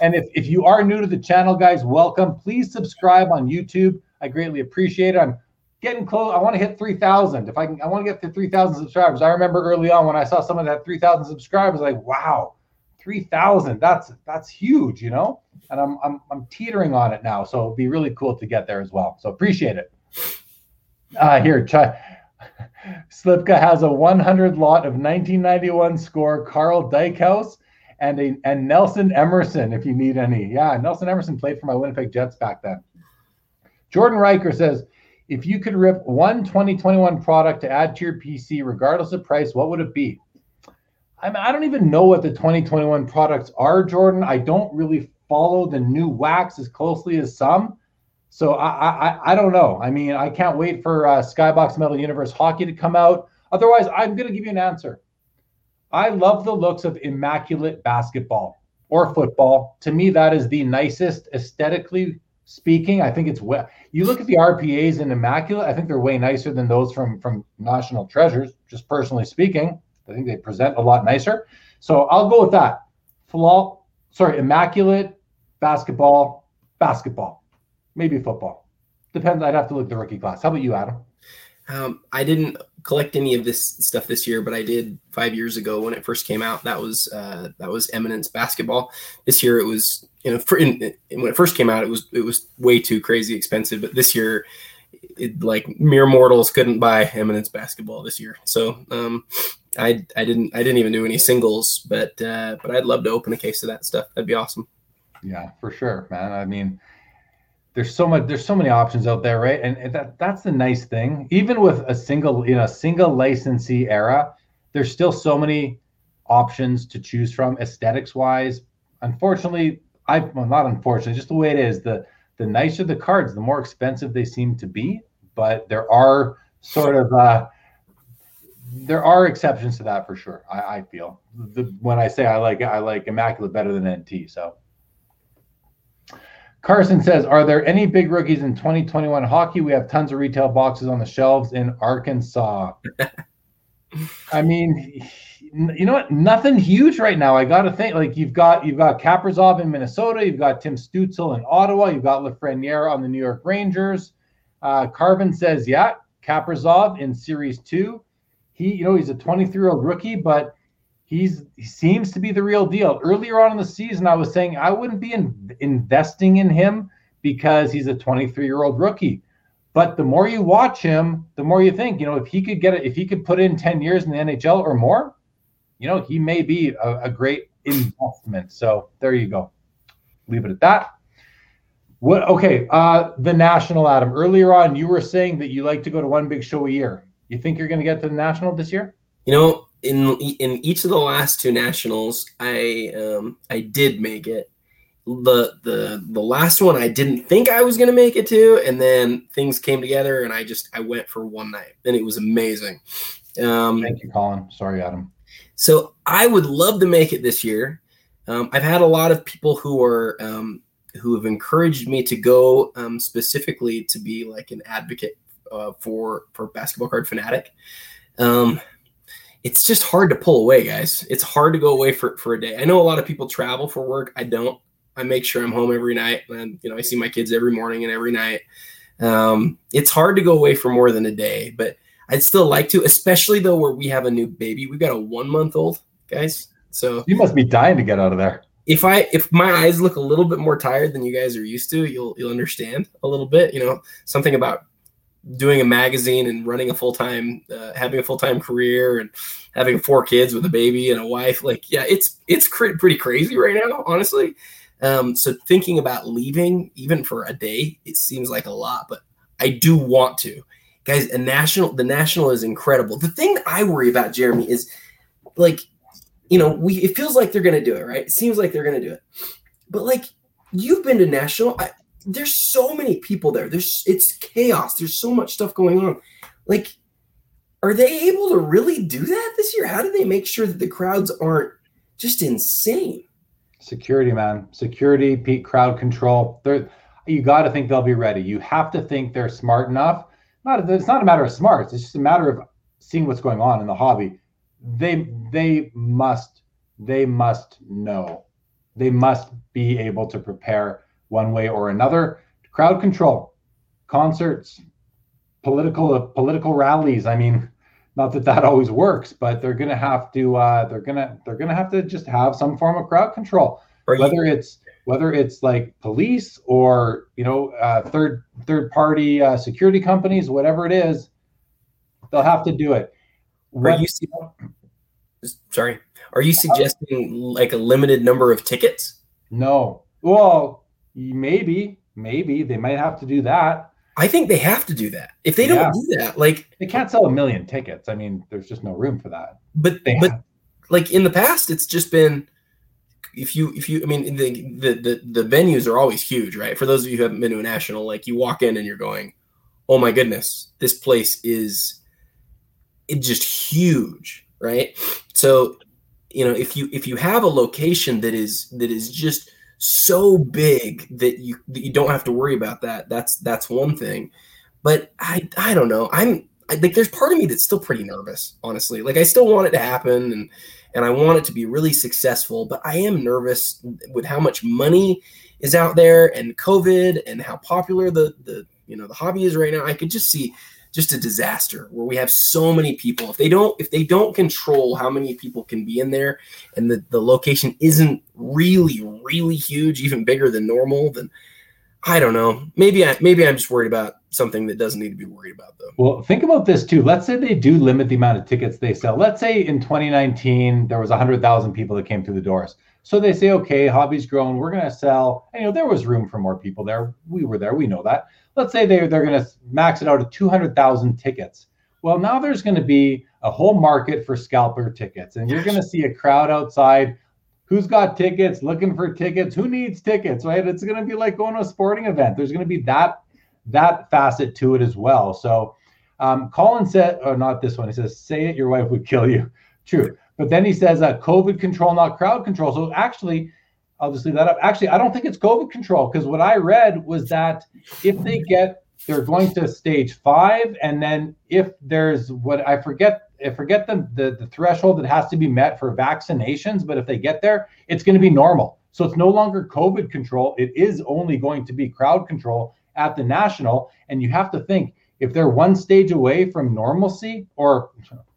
And if, if you are new to the channel, guys, welcome. Please subscribe on YouTube. I greatly appreciate it. I'm getting close. I want to hit 3,000. If I can, I want to get to 3,000 subscribers. I remember early on when I saw someone that had 3,000 subscribers, like, wow, three thousand. That's that's huge, you know. And I'm I'm I'm teetering on it now, so it'd be really cool to get there as well. So appreciate it. Uh, here, try. <laughs> Sliepka has a 100 lot of 1991 score Karl Dykhuis and a and Nelson Emerson if you need any. Yeah, Nelson Emerson played for my Winnipeg Jets back then. Jordan Riker says, if you could rip one 2021 product to add to your PC, regardless of price, what would it be? I mean, I don't even know what the 2021 products are, Jordan. I don't really follow the new wax as closely as some. So I, I, I don't know. I mean, I can't wait for uh, Skybox Metal Universe Hockey to come out. Otherwise, I'm going to give you an answer. I love the looks of immaculate basketball. or football. To me, that is the nicest aesthetically speaking. I think it's well. You look at the RPAs in Immaculate. I think they're way nicer than those from from National Treasures. Just personally speaking, I think they present a lot nicer. So I'll go with that. Flaw, sorry, Immaculate basketball, basketball, maybe football. Depends. I'd have to look at the rookie class. How about you, Adam? Um, I didn't collect any of this stuff this year, but I did five years ago when it first came out. That was uh, that was Eminence basketball. This year it was you know for, in, in, when it first came out it was it was way too crazy expensive. But this year, it, like mere mortals couldn't buy Eminence basketball this year. So um, I I didn't I didn't even do any singles, but uh, but I'd love to open a case of that stuff. That'd be awesome. Yeah, for sure, man. I mean there's so much there's so many options out there right? And, that that's the nice thing. Even with a single in a single licensee era there's still so many options to choose from aesthetics wise unfortunately i well not unfortunately just the way it is the the nicer the cards the more expensive they seem to be. But there are sort of uh there are exceptions to that for sure i, I feel. The, when i say i like i like immaculate better than nt so Carson says, "Are there any big rookies in 2021 hockey? We have tons of retail boxes on the shelves in Arkansas." <laughs> I mean, you know what? Nothing huge right now. I got to think like you've got you've got Kaprizov in Minnesota, you've got Tim Stützle in Ottawa, you've got Lafreniere on the New York Rangers. Uh, Carvin says, "Yeah, Kaprizov in Series Two. He, you know, he's a 23 year old rookie, but." He's he seems to be the real deal. Earlier on in the season, I was saying I wouldn't be in, investing in him because he's a 23 year old rookie. But the more you watch him, the more you think, you know, if he could get it, if he could put in 10 years in the NHL or more, you know, he may be a, a great investment. So there you go. Leave it at that. What okay, uh the national Adam. Earlier on, you were saying that you like to go to one big show a year. You think you're gonna get to the national this year? You know, in in each of the last two nationals, I um, I did make it. The the the last one I didn't think I was gonna make it to, and then things came together, and I just I went for one night, and it was amazing. Um, Thank you, Colin. Sorry, Adam. So I would love to make it this year. Um, I've had a lot of people who are um, who have encouraged me to go um, specifically to be like an advocate uh, for for basketball card fanatic. Um, it's just hard to pull away, guys. It's hard to go away for, for a day. I know a lot of people travel for work. I don't. I make sure I'm home every night, and you know I see my kids every morning and every night. Um, it's hard to go away for more than a day, but I'd still like to, especially though where we have a new baby. We've got a one month old, guys. So you must be dying to get out of there. If I if my eyes look a little bit more tired than you guys are used to, you'll you'll understand a little bit. You know, something about doing a magazine and running a full time, uh, having a full time career and having four kids with a baby and a wife. Like, yeah, it's it's cr- pretty crazy right now, honestly. Um, so thinking about leaving even for a day, it seems like a lot, but I do want to, guys. A national, the national is incredible. The thing that I worry about, Jeremy, is like, you know, we it feels like they're gonna do it, right? It seems like they're gonna do it, but like you've been to national. I, there's so many people there. There's it's chaos. There's so much stuff going on. Like, are they able to really do that this year? How do they make sure that the crowds aren't just insane? Security, man. Security, peak crowd control. They're you got to think they'll be ready. You have to think they're smart enough. Not it's not a matter of smarts. It's just a matter of seeing what's going on in the hobby. They they must they must know. They must be able to prepare one way or another. Crowd control, concerts, political political rallies. I mean, not that that always works, but they're going to have to uh, they're going to they're going to have to just have some form of crowd control, whether it's whether it's like police or you know uh, third third party uh, security companies, whatever it is, they'll have to do it. Are you sorry? Are you suggesting like a limited number of tickets? No. Well, maybe, maybe they might have to do that. I think they have to do that. If they don't do that, like they can't sell a million tickets. I mean, there's just no room for that. But they but have. like in the past, it's just been if you if you I mean the, the the the venues are always huge, right? For those of you who haven't been to a national, like you walk in and you're going, oh my goodness, this place is it's just huge, right? So you know if you if you have a location that is that is just so big that you that you don't have to worry about that. That's that's one thing. But i i don't know. I'm I think there's part of me that's still pretty nervous honestly. Like i still want it to happen and and i want it to be really successful but i am nervous with how much money is out there and covid and how popular the the you know the hobby is right now. I could just see just a disaster where we have so many people. If they don't if they don't control how many people can be in there and the, the location isn't really really huge even bigger than normal then i don't know. Maybe i maybe i'm just worried about something that doesn't need to be worried about though. Well think about this too. Let's say they do limit the amount of tickets they sell. Let's say in 2019 there was 100000 people that came through the doors so they say okay hobby's grown we're going to sell and, you know there was room for more people there we were there we know that let's say they're, they're going to max it out at 200,000 tickets. Well, now there's going to be a whole market for scalper tickets, and you're going to see a crowd outside. Who's got tickets? Looking for tickets? Who needs tickets? Right? It's going to be like going to a sporting event. There's going to be that that facet to it as well. So, um, Colin said, or not this one. He says, "Say it, your wife would kill you." True, but then he says, uh, "COVID control, not crowd control." So actually, I'll just leave that up. Actually, I don't think it's COVID control because what I read was that if they get, they're going to stage five, and then if there's what I forget, I forget the, the the threshold that has to be met for vaccinations, but if they get there, it's going to be normal. So it's no longer COVID control. It is only going to be crowd control at the national. And you have to think if they're one stage away from normalcy or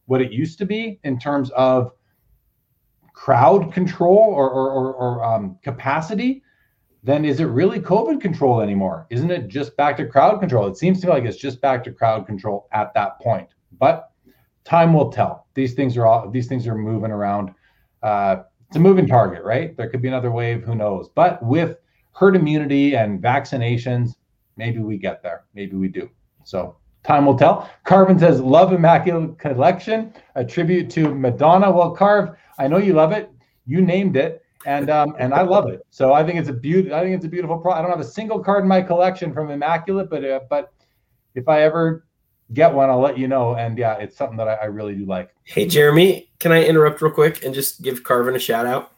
what it used to be in terms of crowd control or, or, or, or um, capacity, then is it really COVID control anymore? Isn't it just back to crowd control? It seems to me like it's just back to crowd control at that point. But time will tell. These things are all these things are moving around. Uh, it's a moving target, right? There could be another wave. Who knows? But with herd immunity and vaccinations, maybe we get there. Maybe we do. So time will tell. Carvin says, "Love Immaculate Collection, a tribute to Madonna." Well, Carve, I know you love it. You named it, and um, and I love it. So I think it's a beautiful. I think it's a beautiful pro. I don't have a single card in my collection from Immaculate, but uh, but if I ever get one, I'll let you know. And yeah, it's something that I, I really do like. Hey, Jeremy, can I interrupt real quick and just give Carvin a shout out?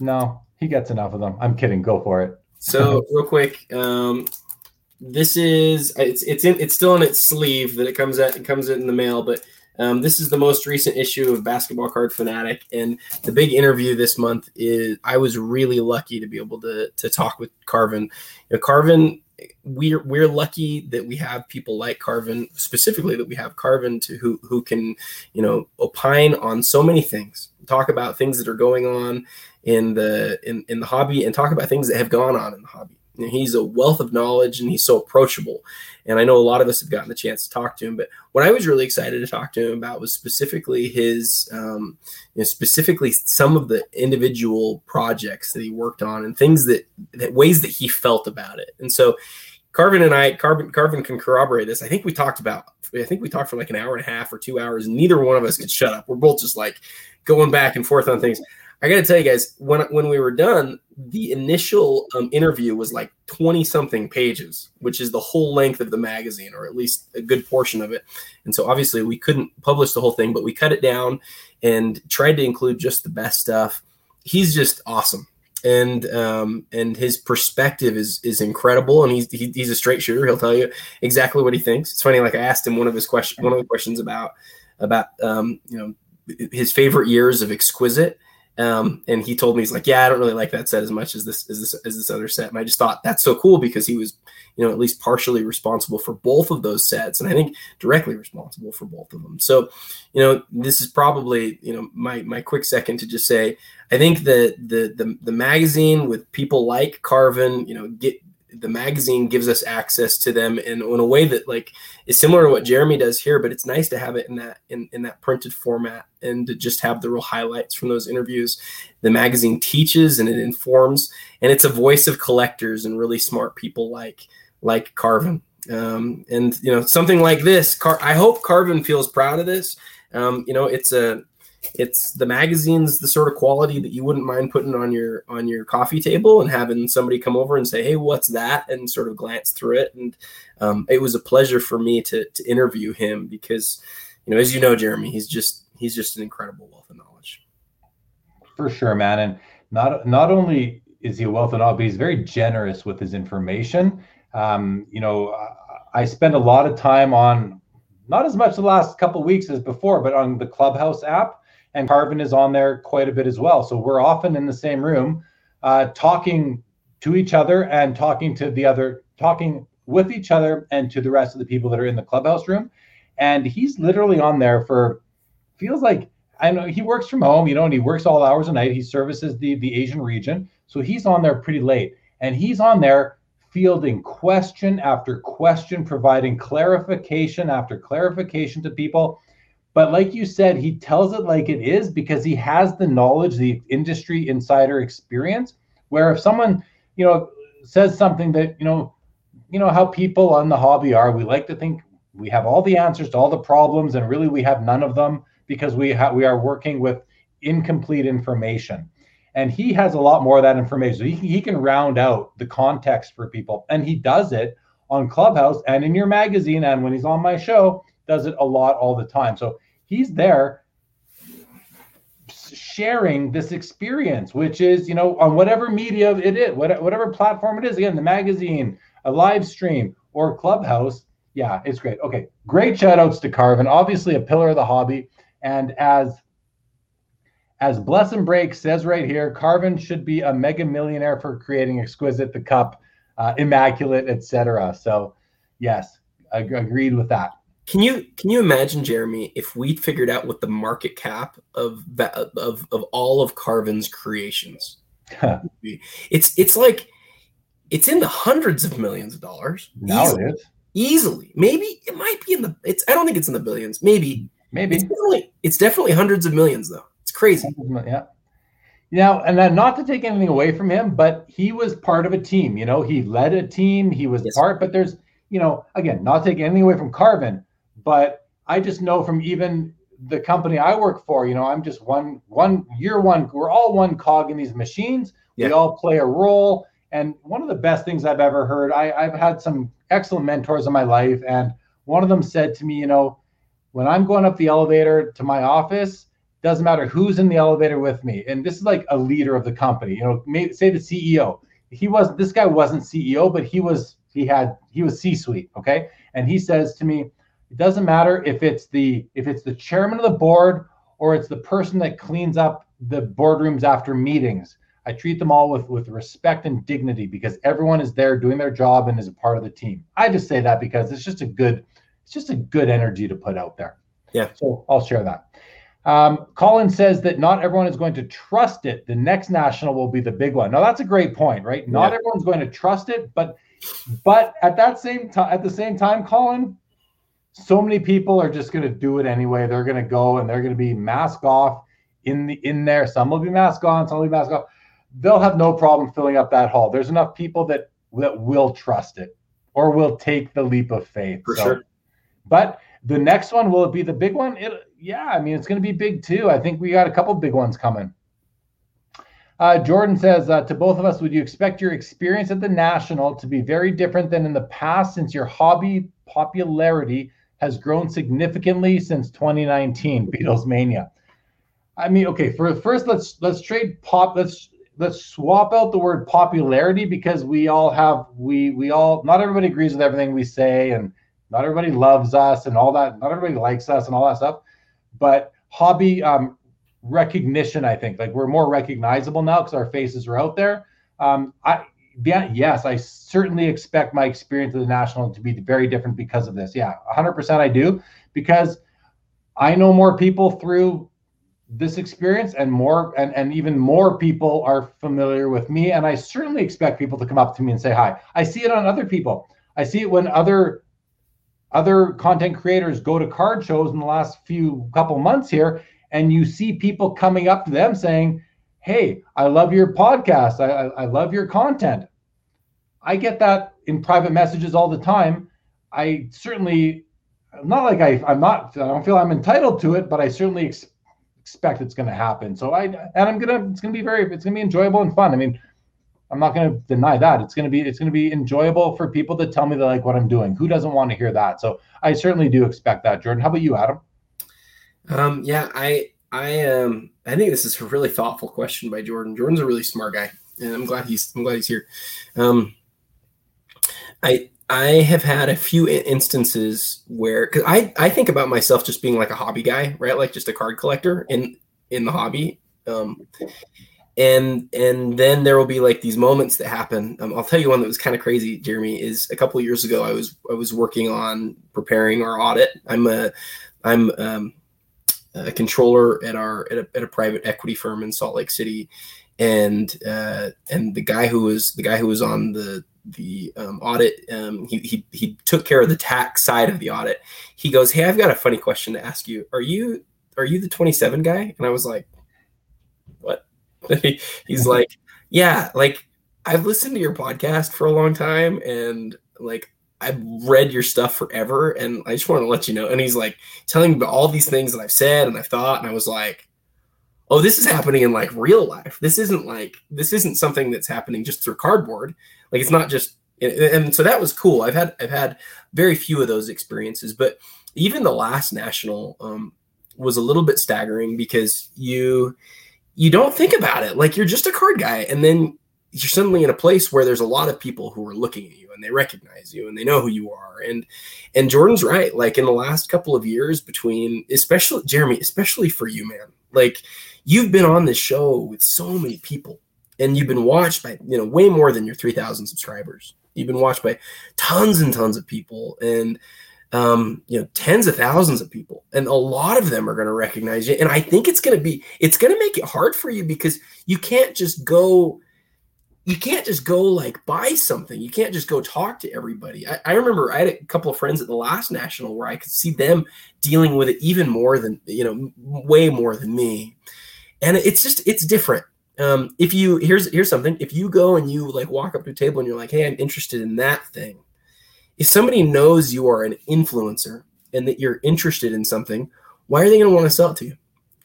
No, he gets enough of them. I'm kidding. Go for it. So real quick, um, this is it's it's in it's still in its sleeve that it comes at it comes in the mail, but um, this is the most recent issue of Basketball Card Fanatic, and the big interview this month is I was really lucky to be able to to talk with Carvin. You know, Carvin, we're we're lucky that we have people like Carvin, specifically that we have Carvin to who who can you know opine on so many things, talk about things that are going on in the in, in the hobby, and talk about things that have gone on in the hobby. He's a wealth of knowledge, and he's so approachable. And I know a lot of us have gotten the chance to talk to him, but what I was really excited to talk to him about was specifically his, um, you know, specifically some of the individual projects that he worked on and things that, that ways that he felt about it. And so Carvin and I, Carvin, Carvin can corroborate this. I think we talked about, I think we talked for like an hour and a half or two hours. And neither one of us could shut up. We're both just like going back and forth on things. I got to tell you guys, when when we were done, the initial um, interview was like twenty something pages, which is the whole length of the magazine, or at least a good portion of it. And so, obviously, we couldn't publish the whole thing, but we cut it down and tried to include just the best stuff. He's just awesome, and um, and his perspective is is incredible, and he's he, he's a straight shooter. He'll tell you exactly what he thinks. It's funny, like I asked him one of his question, one of the questions about about um, you know his favorite years of exquisite um, and he told me he's like, yeah, I don't really like that set as much as this as this as this other set. And I just thought that's so cool because he was, you know, at least partially responsible for both of those sets, and I think directly responsible for both of them. So, you know, this is probably you know my my quick second to just say I think that the the the magazine with people like Carvin, you know, get the magazine gives us access to them in, in a way that like is similar to what Jeremy does here, but it's nice to have it in that in, in that printed format and to just have the real highlights from those interviews. The magazine teaches and it informs, and it's a voice of collectors and really smart people like like Carvin. Um, and you know something like this, Car- I hope Carvin feels proud of this. Um, you know, it's a it's the magazine's the sort of quality that you wouldn't mind putting on your on your coffee table and having somebody come over and say hey what's that and sort of glance through it and um, it was a pleasure for me to, to interview him because you know as you know jeremy he's just he's just an incredible wealth of knowledge for sure, man. And not not only is he a wealth of knowledge, but he's very generous with his information. Um, you know, I spend a lot of time on not as much the last couple weeks as before, but on the Clubhouse app, and Carvin is on there quite a bit as well. So we're often in the same room, uh, talking to each other and talking to the other, talking with each other and to the rest of the people that are in the Clubhouse room. And he's literally on there for feels like I know he works from home, you know, and he works all hours a night. He services the the Asian region, so he's on there pretty late, and he's on there fielding question after question, providing clarification after clarification to people. But like you said, he tells it like it is because he has the knowledge, the industry insider experience. Where if someone, you know, says something that you know, you know how people on the hobby are, we like to think we have all the answers to all the problems, and really we have none of them because we have we are working with incomplete information and he has a lot more of that information. So he, he can round out the context for people, and he does it on Clubhouse and in your magazine, and when he's on my show, does it a lot all the time. So he's there sharing this experience, which is you know on whatever media it is, whatever platform it is. Again, the magazine, a live stream, or Clubhouse. Yeah, it's great. Okay, great shout outs to Carvin, obviously a pillar of the hobby, and as as Bless and Break says right here, Carvin should be a mega millionaire for creating Exquisite, the Cup, uh, Immaculate, etc. So, yes, ag- agreed with that. Can you can you imagine, Jeremy, if we'd figured out what the market cap of that of of all of Carvin's creations? it's it's like it's in the hundreds of millions of dollars. Now easily, it is easily. Maybe it might be in the. It's. I don't think it's in the billions. Maybe. Maybe. It's definitely, it's definitely hundreds of millions though. It's crazy. Yeah. Now, and then not to take anything away from him, but he was part of a team. You know, he led a team. He was yes. part. But there's, you know, again, not taking anything away from Carvin, but I just know from even the company I work for, you know, I'm just one one year one. We're all one cog in these machines. Yeah. We all play a role. And one of the best things I've ever heard, I, I've had some excellent mentors in my life, and one of them said to me, you know, when I'm going up the elevator to my office, doesn't matter who's in the elevator with me. And this is like a leader of the company. You know, may, say the CEO. He was this guy wasn't CEO, but he was he had he was C-suite. Okay, and he says to me, it doesn't matter if it's the if it's the chairman of the board or it's the person that cleans up the boardrooms after meetings. I treat them all with with respect and dignity because everyone is there doing their job and is a part of the team. I just say that because it's just a good it's just a good energy to put out there. Yeah. So I'll share that. Um, Colin says that not everyone is going to trust it. The next national will be the big one. Now that's a great point, right? Not yeah. everyone's going to trust it, but but at that same time, at the same time, Colin, so many people are just going to do it anyway. They're going to go and they're going to be mask off in the in there. Some will be mask on, some will be mask off. They'll have no problem filling up that hall. There's enough people that that will trust it or will take the leap of faith. For so, sure. But the next one will it be the big one? It, yeah, I mean it's going to be big too. I think we got a couple big ones coming. Uh, Jordan says uh, to both of us, would you expect your experience at the national to be very different than in the past, since your hobby popularity has grown significantly since 2019, <laughs> Beatles Mania? I mean, okay, for first let's let's trade pop. Let's let's swap out the word popularity because we all have we we all not everybody agrees with everything we say and not everybody loves us and all that. Not everybody likes us and all that stuff. But hobby um, recognition, I think, like we're more recognizable now because our faces are out there. Um, I yeah, yes, I certainly expect my experience at the national to be very different because of this. Yeah, 100% I do because I know more people through this experience and more and, and even more people are familiar with me and i certainly expect people to come up to me and say hi i see it on other people i see it when other other content creators go to card shows in the last few couple months here and you see people coming up to them saying hey i love your podcast I, I, I, love your content i get that in private messages all the time i certainly not like I, i'm not i don't feel i'm entitled to it but i certainly ex- expect it's going to happen so i and i'm gonna it's gonna be very it's gonna be enjoyable and fun i mean I'm not going to deny that. It's going to be it's going to be enjoyable for people to tell me they like what I'm doing. Who doesn't want to hear that? So I certainly do expect that. Jordan, how about you, Adam? Um, yeah, I I um I think this is a really thoughtful question by Jordan. Jordan's a really smart guy, and I'm glad he's I'm glad he's here. Um, I I have had a few instances where because I I think about myself just being like a hobby guy, right? Like just a card collector in in the hobby. Um, and and then there will be like these moments that happen. Um, I'll tell you one that was kind of crazy, Jeremy. Is a couple years ago I was I was working on preparing our audit. I'm a I'm um, a controller at our at a, at a private equity firm in Salt Lake City, and uh, and the guy who was the guy who was on the the um, audit, um, he, he he took care of the tax side of the audit. He goes, "Hey, I've got a funny question to ask you. Are you are you the 27 guy?" And I was like, "What?" <laughs> He's like, "Yeah, like I've listened to your podcast for a long time, and like I've read your stuff forever, and I just want to let you know." And he's like telling me about all these things that I've said and I've thought, and I was like oh this is happening in like real life this isn't like this isn't something that's happening just through cardboard like it's not just and so that was cool. I've had I've had very few of those experiences, but even the last national um, was a little bit staggering because you you don't think about it like you're just a card guy, and then you're suddenly in a place where there's a lot of people who are looking at you and they recognize you and they know who you are. And and Jordan's right. Like in the last couple of years between especially Jeremy especially for you man like you've been on this show with so many people and you've been watched by you know way more than your 3000 subscribers. You've been watched by tons and tons of people and um, you know tens of thousands of people. And a lot of them are going to recognize you. And i think it's going to be it's going to make it hard for you because you can't just go you can't just go like buy something. You can't just go talk to everybody. I, I remember i had a couple of friends at the last national where i could see them dealing with it even more than you know way more than me. And it's just it's different. Um, if you here's here's something. If you go and you like walk up to a table and you're like hey i'm interested in that thing. If somebody knows you are an influencer and that you're interested in something why are they going to want to sell it to you?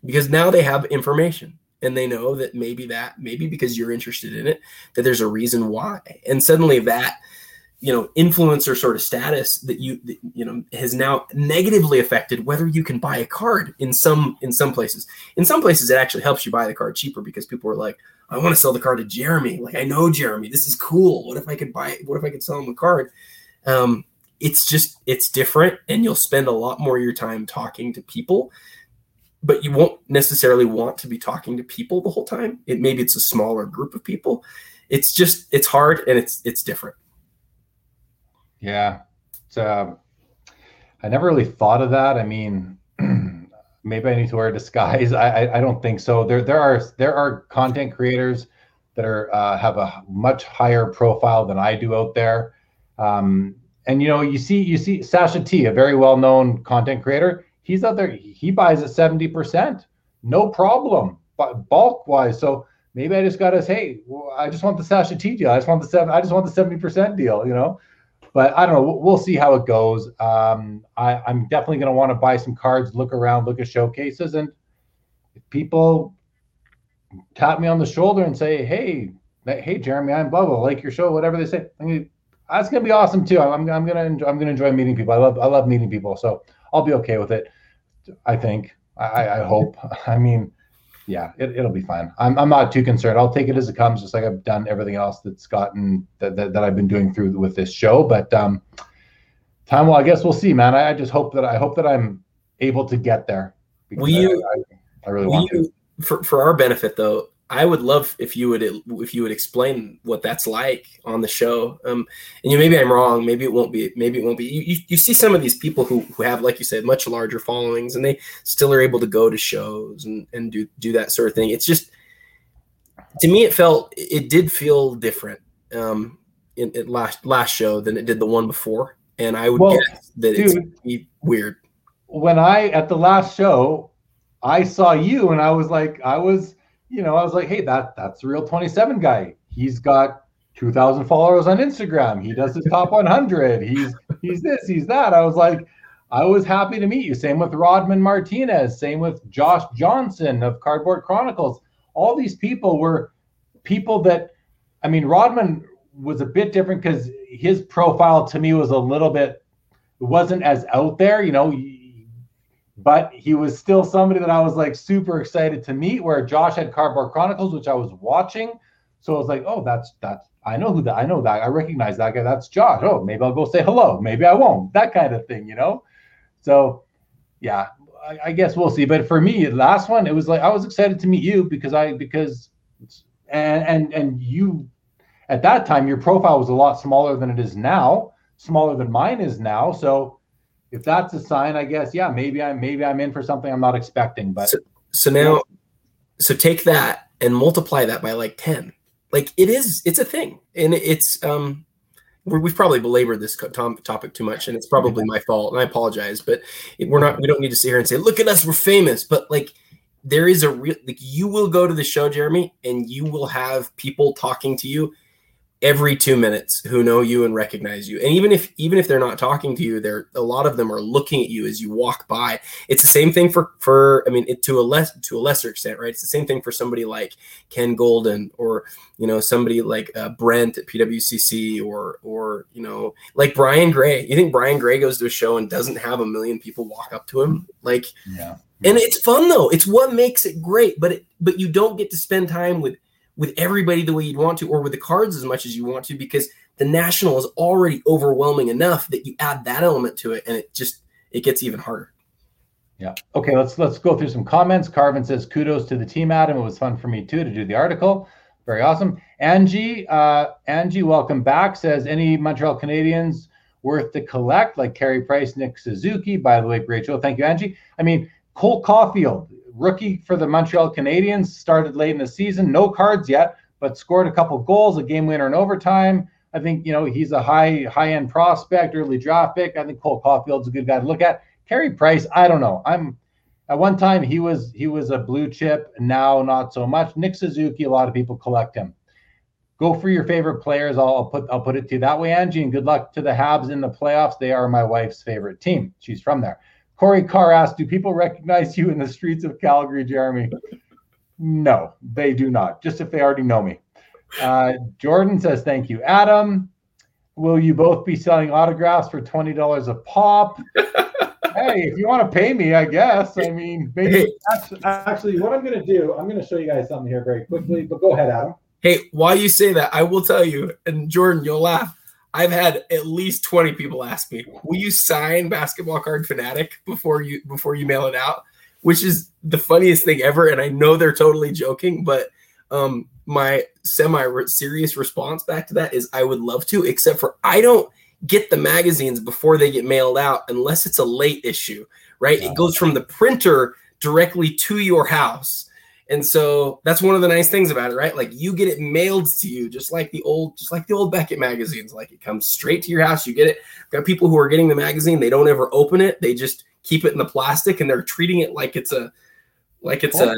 Because now they have information and they know that maybe that maybe because you're interested in it that there's a reason why. And suddenly that you know influencer sort of status that you that, you know has now negatively affected whether you can buy a card in some in some places. In some places it actually helps you buy the card cheaper because people are like i want to sell the card to jeremy. Like i know jeremy. This is cool. What if i could buy it what if i could sell him a card? Um, it's just it's different and you'll spend a lot more of your time talking to people but you won't necessarily want to be talking to people the whole time it maybe it's a smaller group of people it's just it's hard and it's it's different yeah. It's, um, I never really thought of that. I mean, <clears throat> maybe I need to wear a disguise. <laughs> I, I, I don't think so. There there are there are content creators that are uh, have a much higher profile than I do out there. Um, and you know, you see you see Sasha T, a very well known content creator. He's out there. He buys a seventy percent, no problem, but bulk wise. So maybe I just got to say, I just want the Sasha T deal. I just want the seven. I just want the seventy percent deal. You know. But I don't know. We'll see how it goes. Um, I, I'm definitely going to want to buy some cards, look around, look at showcases, and if people tap me on the shoulder and say, "Hey, hey, Jeremy, I'm blah blah, like your show, whatever they say," I mean, that's gonna be awesome too. I'm, I'm gonna enjoy, I'm gonna enjoy meeting people. I love I love meeting people, so I'll be okay with it. I think. I, I hope. <laughs> I mean, yeah, it, will be fine. I'm, I'm not too concerned. I'll take it as it comes, just like I've done everything else that's gotten that, that, that I've been doing through with this show. But um, time well, I guess we'll see, man. I, I, just hope that I hope that I'm able to get there. Will you? I, I really want you, to. For for our benefit, though, I would love if you would if you would explain what that's like on the show. Um, and you maybe I'm wrong. Maybe it won't be. Maybe it won't be. You, you, you see some of these people who, who have, like you said, much larger followings, and they still are able to go to shows and, and do do that sort of thing. It's just to me, it felt it did feel different um, in, in last last show than it did the one before, and I would well, guess that dude, it's weird. When I at the last show, I saw you, and I was like, I was you know, I was like, hey, that that's the real 27 guy. He's got 2,000 followers on Instagram. He does his top 100. He's he's this, he's that. I was like, I was happy to meet you. Same with Rodman Martinez. Same with Josh Johnson of Cardboard Chronicles. All these people were people that, I mean, Rodman was a bit different because his profile to me was a little bit, it wasn't as out there. You know, but he was still somebody that I was like super excited to meet. Where Josh had Cardboard Chronicles, which I was watching, so I was like, oh, that's that's I know who that I know that I recognize that guy. That's Josh. Oh, maybe I'll go say hello. Maybe I won't. That kind of thing, you know. So, yeah, I, I guess we'll see. But for me, last one, it was like I was excited to meet you because I because and and and you at that time your profile was a lot smaller than it is now, smaller than mine is now. So if that's a sign, I guess, yeah, maybe I'm maybe I'm in for something I'm not expecting. But so, so now, so take that and multiply that by like ten. Like it is, it's a thing, and it's um, we've probably belabored this topic too much, and it's probably my fault, and I apologize. But we're not, we don't need to sit here and say, "Look at us, we're famous." But like, there is a real, like, you will go to the show, Jeremy, and you will have people talking to you every two minutes who know you and recognize you. And even if even if they're not talking to you they're a lot of them are looking at you as you walk by. It's the same thing for for i mean it, to a less to a lesser extent right? It's the same thing for somebody like Ken Goldin or you know somebody like uh, brent at pwcc or or you know like brian gray. You think brian gray goes to a show and doesn't have a million people walk up to him? Like yeah. and it's fun though. It's what makes it great but it but you don't get to spend time with with everybody the way you'd want to or with the cards as much as you want to because the national is already overwhelming enough that you add that element to it and it just it gets even harder. Yeah. Okay let's let's go through some comments. Carvin says kudos to the team adam. It was fun for me too to do the article. Very awesome. Angie uh, angie welcome back says any montreal canadiens worth to collect like Carey price nick suzuki by the way great show. Thank you angie. I mean cole caufield rookie for the Montreal Canadiens, started late in the season, no cards yet, but scored a couple goals, a game winner in overtime. I think you know he's a high high end prospect, early draft pick. I think Cole Caufield's a good guy to look at. Carey Price, I don't know. I'm at one time he was he was a blue chip, now not so much. Nick Suzuki, a lot of people collect him. Go for your favorite players. I'll, I'll put I'll put it to you that way, Angie, and good luck to the Habs in the playoffs. They are my wife's favorite team. She's from there. Corey Carr asked, "Do people recognize you in the streets of Calgary, Jeremy?" No, they do not. Just if they already know me. Uh, Jordan says, "Thank you, Adam." Will you both be selling autographs for twenty dollars a pop? <laughs> hey, if you want to pay me, I guess. I mean, maybe. Actually, actually, what I'm going to do, I'm going to show you guys something here very quickly. But go ahead, Adam. Hey, while you say that, I will tell you, and Jordan, you'll laugh. I've had at least 20 people ask me, "Will you sign Basketball Card Fanatic before you before you mail it out?" Which is the funniest thing ever, and I know they're totally joking, but um, my semi serious response back to that is I would love to, except for I don't get the magazines before they get mailed out unless it's a late issue, right? It goes from the printer directly to your house. And so that's one of the nice things about it, right? Like you get it mailed to you, just like the old, just like the old Beckett magazines. Like it comes straight to your house. You get it. Got people who are getting the magazine. They don't ever open it. They just keep it in the plastic, and they're treating it like it's a, like it's a,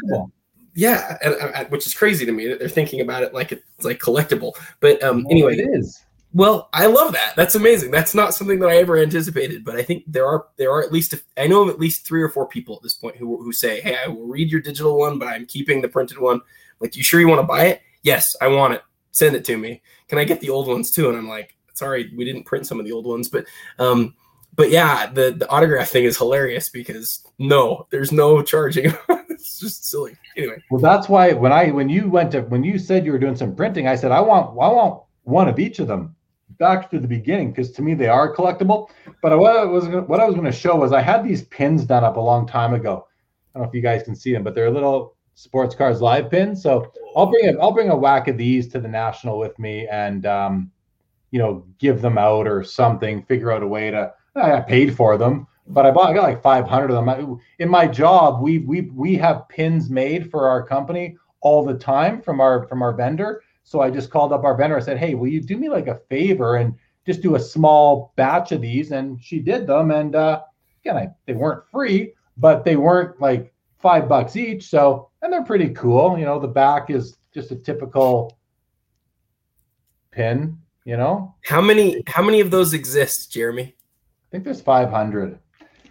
yeah, and, and, which is crazy to me that they're thinking about it like it's like collectible. But um, anyway, it is. Well, I love that. That's amazing. That's not something that I ever anticipated, but I think there are there are at least I know of at least three or four people at this point who who say, "Hey, I will read your digital one, but I'm keeping the printed one." Like, you sure you want to buy it? Yes, I want it. Send it to me. Can I get the old ones too? And I'm like, sorry, we didn't print some of the old ones, but um, but yeah, the the autograph thing is hilarious because no, there's no charging. <laughs> it's just silly. Anyway. Well, that's why when I when you went to when you said you were doing some printing, I said I want I want one of each of them back to the beginning because to me they are collectible. But what I was what I was going to show was I had these pins done up a long time ago. I don't know if you guys can see them, but they're little Sports Cards Live pins. So I'll bring a I'll bring a whack of these to the national with me and um, you know give them out or something. Figure out a way to. I paid for them, but I bought I got like 500 of them. In my job, we we we have pins made for our company all the time from our from our vendor so I just called up our vendor. I said, "Hey, will you do me like a favor and just do a small batch of these?" And she did them. And uh, again, I, they weren't free, but they weren't like five bucks each. So and they're pretty cool. You know, the back is just a typical pin. You know, how many how many of those exist, Jeremy? I think there's 500.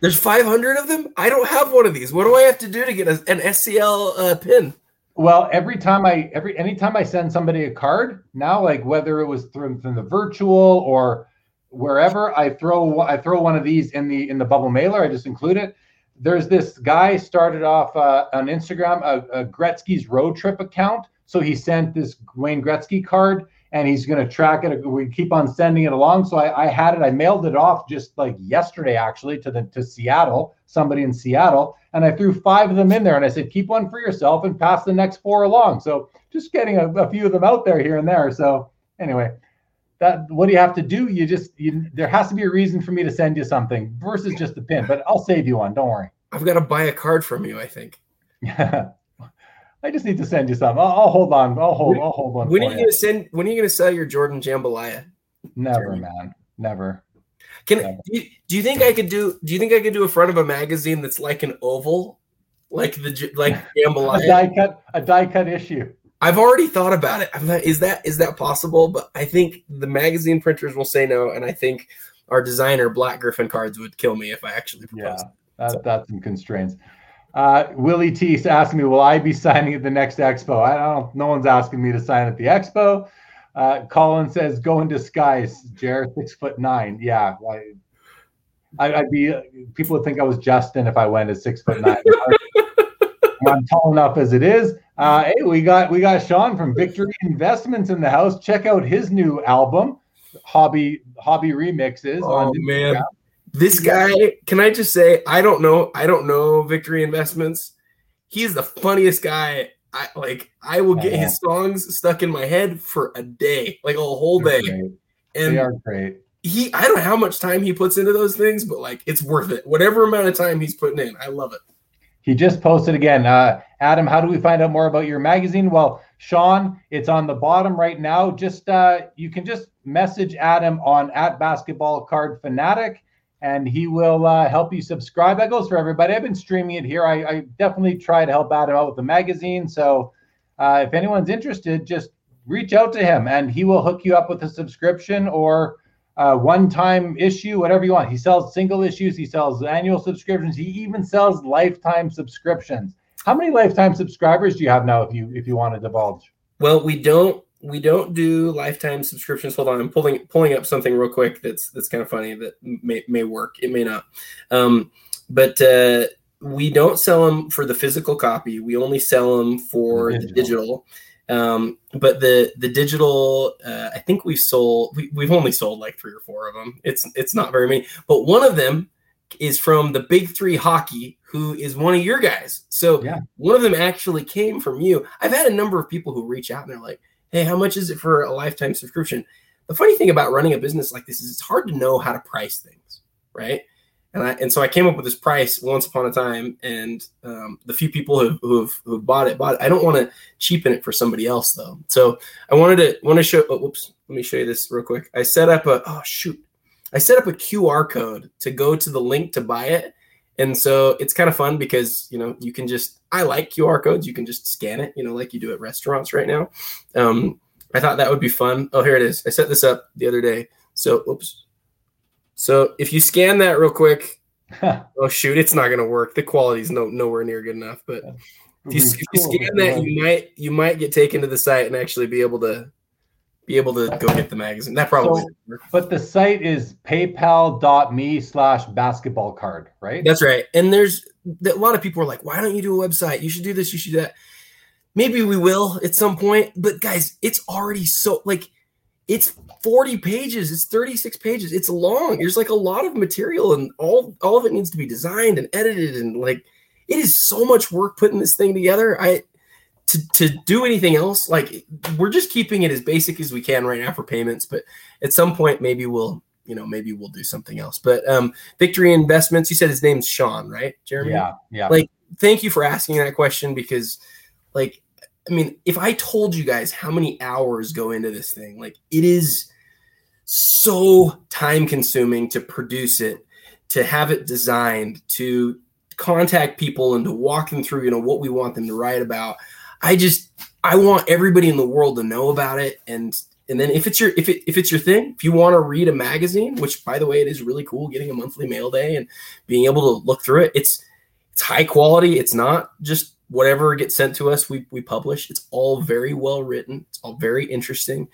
There's 500 of them. I don't have one of these. What do I have to do to get a, an SCL uh, pin? Well, every time I every anytime I send somebody a card now, like whether it was through from the virtual or wherever, I throw I throw one of these in the in the bubble mailer. I just include it. there's this guy started off uh, on Instagram a, a Gretzky's road trip account. So he sent this Wayne Gretzky card and he's going to track it. We keep on sending it along. So I, I, had it. I mailed it off just like yesterday, actually, to the to Seattle. Somebody in Seattle, and I threw five of them in there, and I said, keep one for yourself and pass the next four along. So just getting a, a few of them out there here and there. So anyway, that what do you have to do? You just you, there has to be a reason for me to send you something versus just a pin. But I'll save you one. Don't worry. I've got to buy a card from you. I think. <laughs> I just need to send you some. I'll, I'll hold on. I'll hold. I'll hold on. When are you, gonna send? When are you gonna sell your Jordan Jambalaya? Never, Jeremy? man. Never. Can Never. Do, you, do you think I could do? Do you think I could do a front of a magazine that's like an oval, like the like <laughs> Jambalaya? a die cut. A die cut issue. I've already thought about it. I'm not, is that is that possible? But I think the magazine printers will say no, and I think our designer Black Griffin cards would kill me if I actually proposed. Yeah, that, so. that's some constraints. Uh, Willie T asking me, will I be signing at the next expo? I don't. No one's asking me to sign at the expo. Uh, Colin says, go in disguise. Jared, six foot nine. Yeah, I, would be. People would think I was Justin if I went at six foot nine. <laughs> I'm tall enough as it is. Uh, hey, we got we got Sean from Victory Investments in the house. Check out his new album, Hobby Hobby Remixes. Oh man, this guy, can I just say, I don't know, I don't know Victory Investments. He's the funniest guy. I like I will get his songs stuck in my head for a day, like a whole day. And they are great. He I don't know how much time he puts into those things, but like it's worth it. Whatever amount of time he's putting in. I love it. He just posted again. Uh, Adam, how do we find out more about your magazine? Well, Sean, it's on the bottom right now. Just uh, you can just message Adam on at basketball card fanatic and he will uh, help you subscribe. That goes for everybody. I've been streaming it here. I, I definitely try to help Adam out with the magazine. So uh, if anyone's interested, just reach out to him and he will hook you up with a subscription or uh, one time issue, whatever you want. He sells single issues, he sells annual subscriptions, he even sells lifetime subscriptions. How many lifetime subscribers do you have now if you if you want to divulge? Well, we don't we don't do lifetime subscriptions. Hold on, I'm pulling pulling up something real quick that's that's kind of funny that may may work. It may not, um, but uh, we don't sell them for the physical copy. We only sell them for digital. the digital. Um, but the the digital, uh, I think we've sold. We, we've only sold like three or four of them. It's it's not very many. But one of them is from the Big Three Hockey, who is one of your guys. So yeah. one of them actually came from you. I've had a number of people who reach out and they're like hey, how much is it for a lifetime subscription? The funny thing about running a business like this is it's hard to know how to price things, right? And I and so I came up with this price once upon a time, and um, the few people who who've, who've bought it bought it. I don't want to cheapen it for somebody else though. So I wanted to want to show. Oh, whoops, let me show you this real quick. I set up a oh shoot, I set up a QR code to go to the link to buy it, and so it's kind of fun because you know you can just I like QR codes. You can just scan it, you know, like you do at restaurants right now. Um, I thought that would be fun. Oh, here it is. I set this up the other day. So, oops. So if you scan that real quick, <laughs> oh shoot, it's not gonna work. The quality's no nowhere near good enough. But if you, if you scan that, you might you might get taken to the site and actually be able to be able to go get the magazine. That probably. So, but the site is paypal.me slash basketball card, right? That's right. And there's a lot of people are like, why don't you do a website? You should do this. You should do that. Maybe we will at some point. But guys, it's already so like it's 40 pages. It's 36 pages. It's long. There's like a lot of material and all all of it needs to be designed and edited and like it is so much work putting this thing together. I to, to do anything else like we're just keeping it as basic as we can right now for payments but at some point maybe we'll you know maybe we'll do something else. But um victory investments you said his name's sean right jeremy? Yeah yeah. Like thank you for asking that question because like i mean if i told you guys how many hours go into this thing like it is so time consuming to produce it to have it designed to contact people and to walk them through you know what we want them to write about I just I want everybody in the world to know about it and and then if it's your if it if it's your thing, if you want to read a magazine, which by the way it is really cool getting a monthly mail day and being able to look through it, it's it's high quality. It's not just whatever gets sent to us we we publish. It's all very well written. It's all very interesting.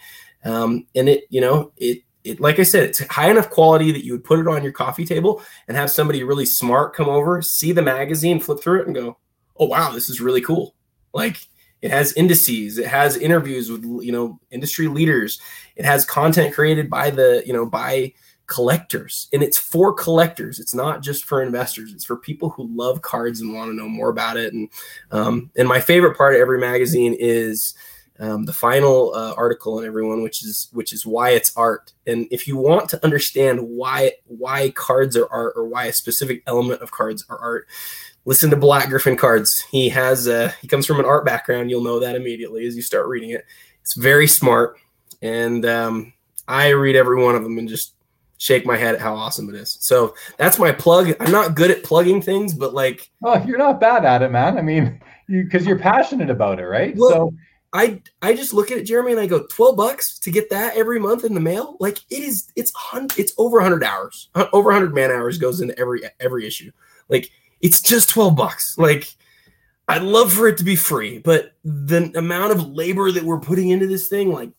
Um, and it you know it it, like I said, it's high enough quality that you would put it on your coffee table and have somebody really smart come over, see the magazine, flip through it, and go, "Oh wow, this is really cool!" Like it has indices, it has interviews with you know industry leaders, it has content created by the you know by collectors, and it's for collectors. It's not just for investors. It's for people who love cards and want to know more about it. And um, and my favorite part of every magazine is um, the final uh, article in everyone, which is which is why it's art. And if you want to understand why why cards are art or why a specific element of cards are art, listen to Black Griffin Cards. He has a, he comes from an art background. You'll know that immediately as you start reading it. It's very smart, and um, I read every one of them and just shake my head at how awesome it is. So that's my plug. I'm not good at plugging things, but like, oh, you're not bad at it, man. I mean, you because you're passionate about it, right? Well, so I I just look at it, Jeremy, and I go, 12 bucks to get that every month in the mail. Like it is, it's it's over 100 hours, over 100 man hours goes into every every issue. Like it's just 12 bucks. Like I'd love for it to be free, but the amount of labor that we're putting into this thing, like,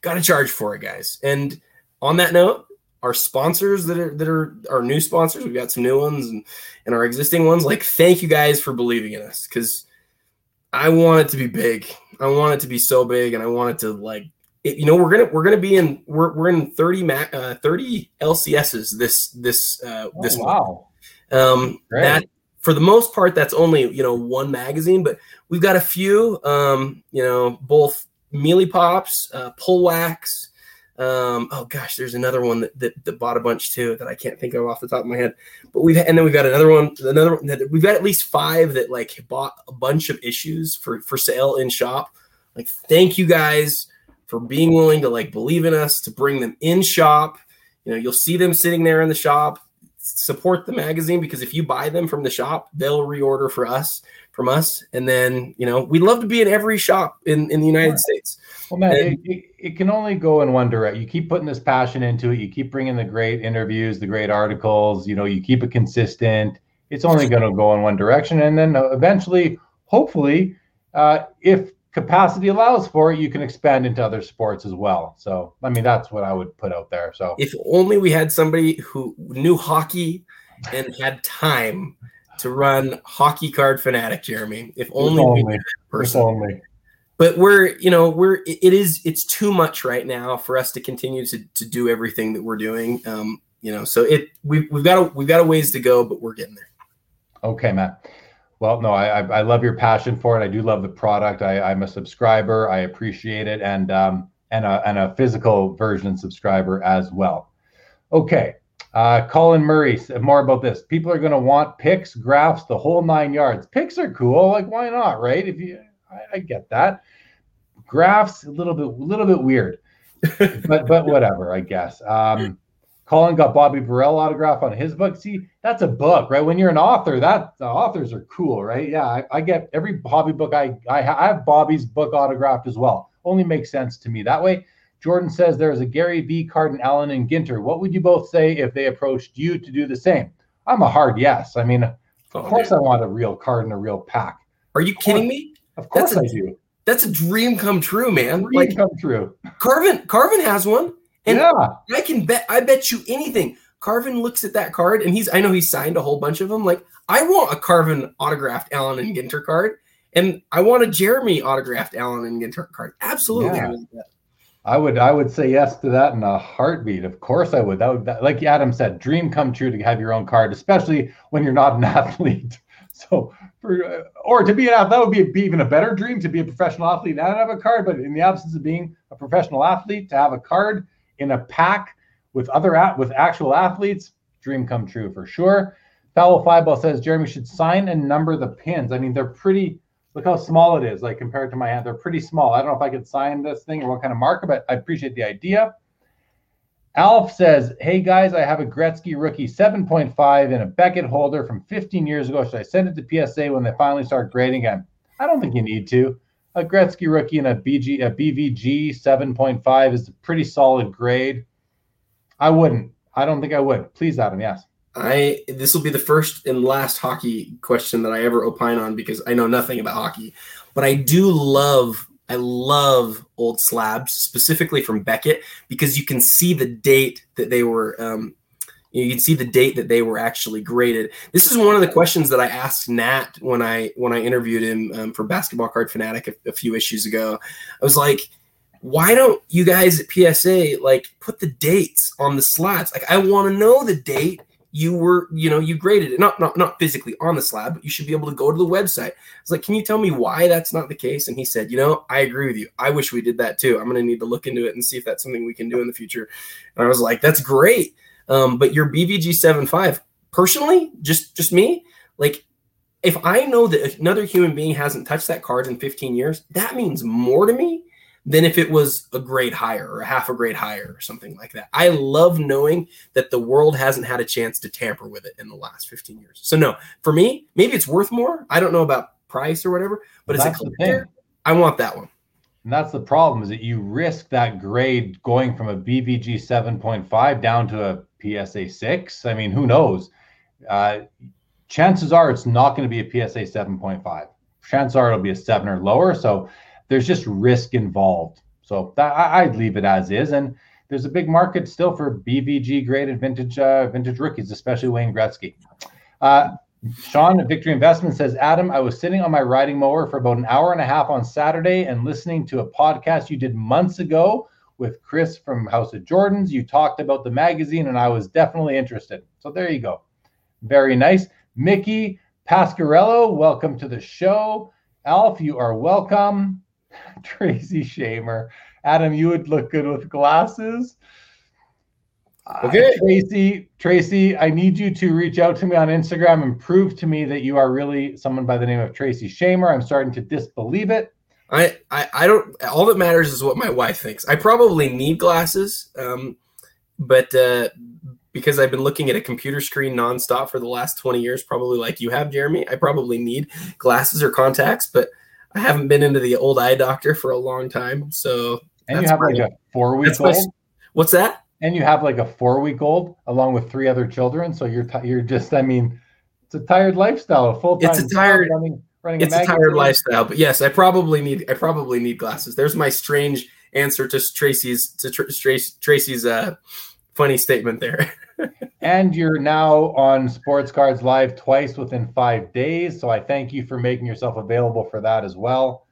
got to charge for it, guys. And on that note, our sponsors that are that are our new sponsors, we've got some new ones and and our existing ones. Like, thank you guys for believing in us because I want it to be big. I want it to be so big, and I want it to like, it, you know, we're gonna we're gonna be in we're we're in thirty ma- uh, thirty LCSs this this uh, oh, this wow. month. Um, that for the most part, that's only you know one magazine, but we've got a few. Um, you know, both Mealy Pops, uh, Pull Wax. Um, oh gosh, there's another one that, that, that, bought a bunch too that I can't think of off the top of my head. But we've and then we've got another one, another one that we've got at least five that like bought a bunch of issues for for sale in shop. Like, thank you guys for being willing to like believe in us to bring them in shop. You know, you'll see them sitting there in the shop. Support the magazine because if you buy them from the shop, they'll reorder for us from us. And then, you know, we'd love to be in every shop in, in the United right. States. Well, man, and, it, it, can only go in one direction. You keep putting this passion into it. You keep bringing the great interviews, the great articles. You know, you keep it consistent. It's only going to go in one direction, and then uh, eventually, hopefully, uh, if capacity allows for it, you can expand into other sports as well. So, I mean, that's what I would put out there. So, if only we had somebody who knew hockey and had time to run Hockey Card Fanatic, Jeremy. If only, if only. person. If only but we're you know we're it is it's too much right now for us to continue to, to do everything that we're doing um you know so it we've, we've got a we've got a ways to go but we're getting there okay matt well no i i love your passion for it i do love the product i i'm a subscriber i appreciate it and um and a, and a physical version subscriber as well okay uh, Colin Murray, said more about this. People are going to want picks, graphs, the whole nine yards. Picks are cool. Like, why not, right? If you I, I get that. Graphs a little bit, a little bit weird, <laughs> but but whatever, I guess. Um, Colin got Bobby Burrell autograph on his book. See, that's a book, right? When you're an author, that the authors are cool, right? Yeah, I, I get every hobby book. I, I I have Bobby's book autographed as well. Only makes sense to me that way. Jordan says there is a Gary V, Carden, Allen, and Ginter. What would you both say if they approached you to do the same? I'm a hard yes. I mean, of oh, course I want a real card and a real pack. Are you kidding me? Of course that's a, I do. That's a dream come true, man. Dream like come true. Carvin, Carvin has one. And yeah. I can bet I bet you anything. Carvin looks at that card and he's I know he signed a whole bunch of them. Like, I want a Carvin autographed Allen and Ginter card. And I want a Jeremy autographed Allen and Ginter card. Absolutely. Yeah. I would I would say yes to that in a heartbeat. Of course I would. That would that, like Adam said, dream come true to have your own card, especially when you're not an <laughs> athlete. So for uh, or to be an athlete, that would be, be even a better dream to be a professional athlete and have a card. But in the absence of being a professional athlete, to have a card in a pack with other with actual athletes, dream come true for sure. Foul Five Ball says Jeremy should sign and number the pins. I mean, they're pretty. Look how small it is, like compared to my hand. They're pretty small. I don't know if I could sign this thing or what kind of marker, but I appreciate the idea. Alf says, Hey guys, I have a Gretzky rookie 7.5 in a Beckett holder from 15 years ago. Should I send it to PSA when they finally start grading again? I don't think you need to. A Gretzky rookie and a BG a BVG 7.5 is a pretty solid grade. I wouldn't. I don't think I would. Please, Adam, yes. I this will be the first and last hockey question that I ever opine on because I know nothing about hockey. But I do love I love old slabs, specifically from Beckett, because you can see the date that they were. Um, you can see the date that they were actually graded. This is one of the questions that I asked Nat when I when I interviewed him um, for Basketball Card Fanatic a, a few issues ago. I was like, why don't you guys at PSA like put the dates on the slabs? Like, I want to know the date you were, you know, you graded it. Not not not physically on the slab, but you should be able to go to the website. I was like, can you tell me why that's not the case? And he said, you know, I agree with you. I wish we did that too. I'm gonna need to look into it and see if that's something we can do in the future. And I was like, that's great. Um, but your BVG 75, personally, just just me, like if I know that another human being hasn't touched that card in 15 years, that means more to me than if it was a grade higher or a half a grade higher or something like that. I love knowing that the world hasn't had a chance to tamper with it in the last 15 years. So no, for me, maybe it's worth more. I don't know about price or whatever, but well, as a collector, I want that one. And that's the problem is that you risk that grade going from a BVG 7.5 down to a PSA 6. I mean, who knows? Uh, chances are it's not going to be a PSA 7.5. Chances are it'll be a 7 or lower. So there's just risk involved. So that, I, would leave it as is. And there's a big market still for BVG graded vintage uh, vintage rookies, especially Wayne Gretzky. Uh, Sean at Victory Investment says, Adam, I was sitting on my riding mower for about an hour and a half on Saturday and listening to a podcast you did months ago with Chris from House of Jordans. You talked about the magazine, and I was definitely interested. So there you go. Very nice. Mickey Pascarello, welcome to the show. Alf, you are welcome. <laughs> Tracy Shamer. Adam, you would look good with glasses. Okay. Uh, Tracy, Tracy, I need you to reach out to me on Instagram and prove to me that you are really someone by the name of Tracy Shamer. I'm starting to disbelieve it. I, I, I don't. All that matters is what my wife thinks. I probably need glasses, um, but uh, because I've been looking at a computer screen nonstop for the last 20 years, probably like you have, Jeremy, I probably need glasses or contacts. But I haven't been into the old eye doctor for a long time, so. And you have like a four week old. what's that? And you have like a four week old along with three other children, so you're t- you're just I mean, it's a tired lifestyle, a full time. It's a tired. Running, running it's a, a tired lifestyle, but yes, I probably need I probably need glasses. There's my strange answer to Tracy's to Tr- Tracy's uh, funny statement there. <laughs> and you're now on Sports Cards Live twice within five days. So I thank you for making yourself available for that as well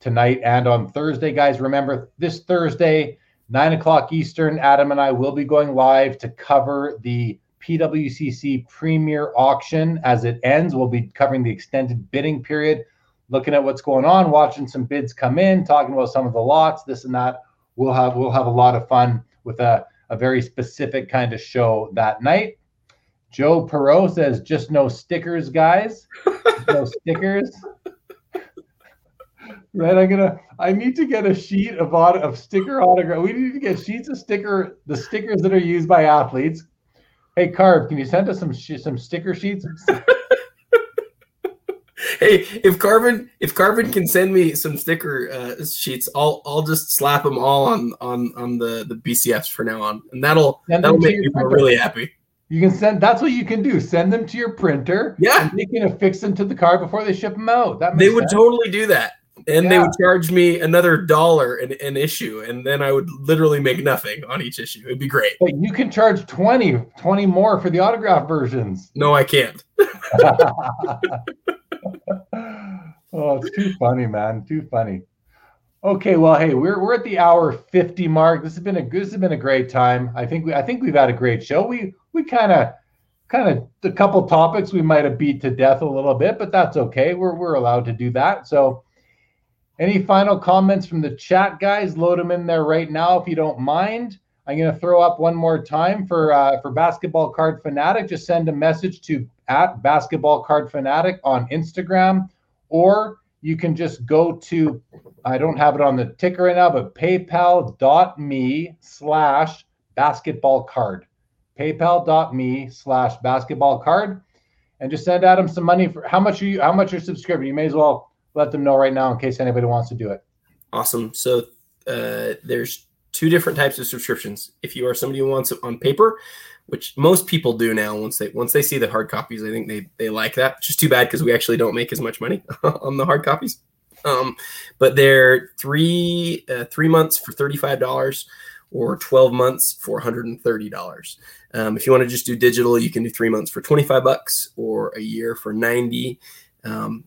tonight and on Thursday, guys. Remember, this Thursday, nine o'clock Eastern, Adam and I will be going live to cover the PWCC Premier Auction as it ends. We'll be covering the extended bidding period, looking at what's going on, watching some bids come in, talking about some of the lots, this and that. We'll have we'll have a lot of fun with a a very specific kind of show that night. Joe Perot says, just no stickers, guys. no <laughs> stickers. Right, I'm gonna. I need to get a sheet of of sticker autograph. We need to get sheets of sticker, the stickers that are used by athletes. Hey, Carb, can you send us some some sticker sheets? <laughs> hey, if Carvin if Carvin can send me some sticker uh, sheets, I'll I'll just slap them all on on on the the BCFs for now on, and that'll send that'll make people printer. really happy. You can send. That's what you can do. Send them to your printer. Yeah, they can affix them to the car before they ship them out. That they would sense. totally do that, and yeah. they would charge me another dollar an, an issue, and then I would literally make nothing on each issue. It'd be great. But you can charge 20, 20 more for the autograph versions. No, I can't. <laughs> <laughs> oh, it's too funny, man. Too funny. Okay, well, hey, we're we're at the hour 50 mark. This has been a this has been a great time. I think we I think we've had a great show. We we kind of kind of a couple topics we might have beat to death a little bit, but that's okay. We're we're allowed to do that. So any final comments from the chat, guys? Load them in there right now if you don't mind. I'm going to throw up one more time for uh, for Basketball Card Fanatic. Just send a message to at Basketball Card Fanatic on Instagram, or you can just go to I don't have it on the ticker right now, but PayPal.me slash basketball card. PayPal.me slash basketball card, and just send Adam some money for how much are you how much are you subscribing? You may as well let them know right now in case anybody wants to do it. Awesome. So uh, there's two different types of subscriptions. If you are somebody who wants it on paper, which most people do now once they once they see the hard copies, I think they they like that. Which is too bad because we actually don't make as much money <laughs> on the hard copies. Um, but they're three uh, three months for thirty five dollars or 12 months for $130. Um, if you want to just do digital, you can do three months for 25 bucks or a year for 90. Um,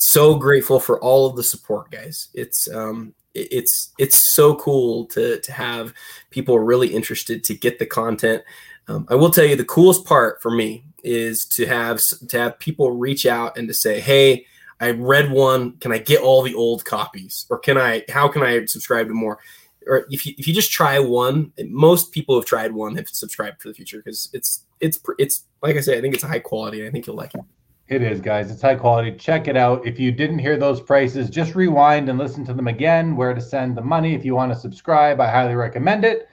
so grateful for all of the support, guys. It's um, it's it's so cool to to have people really interested to get the content. Um, I will tell you the coolest part for me is to have to have people reach out and to say, "Hey, I read one. Can I get all the old copies, or can I? How can I subscribe to more?" Or if you if you just try one, most people have tried one have subscribed for the future because it's it's it's like I say, I think it's high quality. I think you'll like it. It is, guys. It's high quality. Check it out. If you didn't hear those prices, just rewind and listen to them again. Where to send the money if you want to subscribe, I highly recommend it.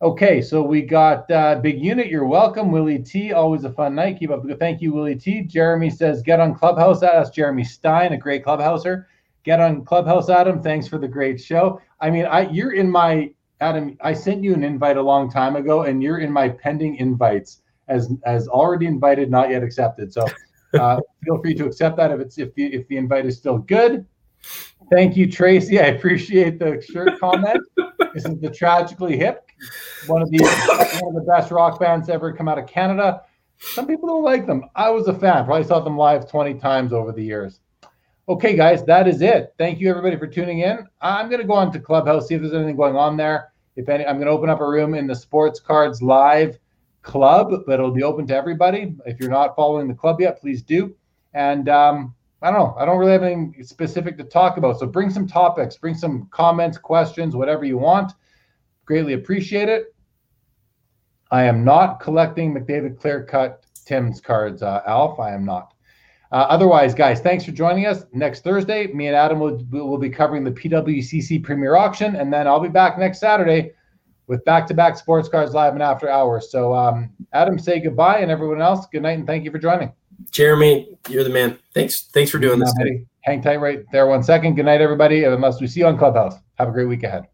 Okay, so we got uh, Big Unit. You're welcome, Willie T. Always a fun night. Keep up. Thank you, Willie T. Jeremy says, get on Clubhouse. That's Jeremy Stein, a great Clubhouser. Get on Clubhouse, Adam. Thanks for the great show. I mean, I you're in my Adam. I sent you an invite a long time ago, and you're in my pending invites as as already invited, not yet accepted. So uh, feel free to accept that if it's if the if the invite is still good. Thank you, Tracy. I appreciate the shirt comment. this is the Tragically Hip, one of the one of the best rock bands ever come out of Canada. Some people don't like them. I was a fan. Probably saw them live 20 times over the years. Okay, guys, that is it. Thank you everybody for tuning in. I'm gonna go on to Clubhouse, see if there's anything going on there. If any, I'm gonna open up a room in the Sports Cards Live club, but it'll be open to everybody. If you're not following the club yet, please do. And um, I don't know, I don't really have anything specific to talk about. So bring some topics, bring some comments, questions, whatever you want. Greatly appreciate it. I am not collecting McDavid clear cut Tim's cards, uh, Alf. I am not. Uh, otherwise, guys, thanks for joining us. Next Thursday, me and Adam will, will be covering the PWCC Premier Auction, and then I'll be back next Saturday with back-to-back sports cards live and after hours. So, um, Adam, say goodbye, and everyone else, good night, and thank you for joining. Jeremy, you're the man. Thanks, thanks for doing this. Hang tight right there one second. Good night, everybody. Unless we see you on Clubhouse. Have a great week ahead.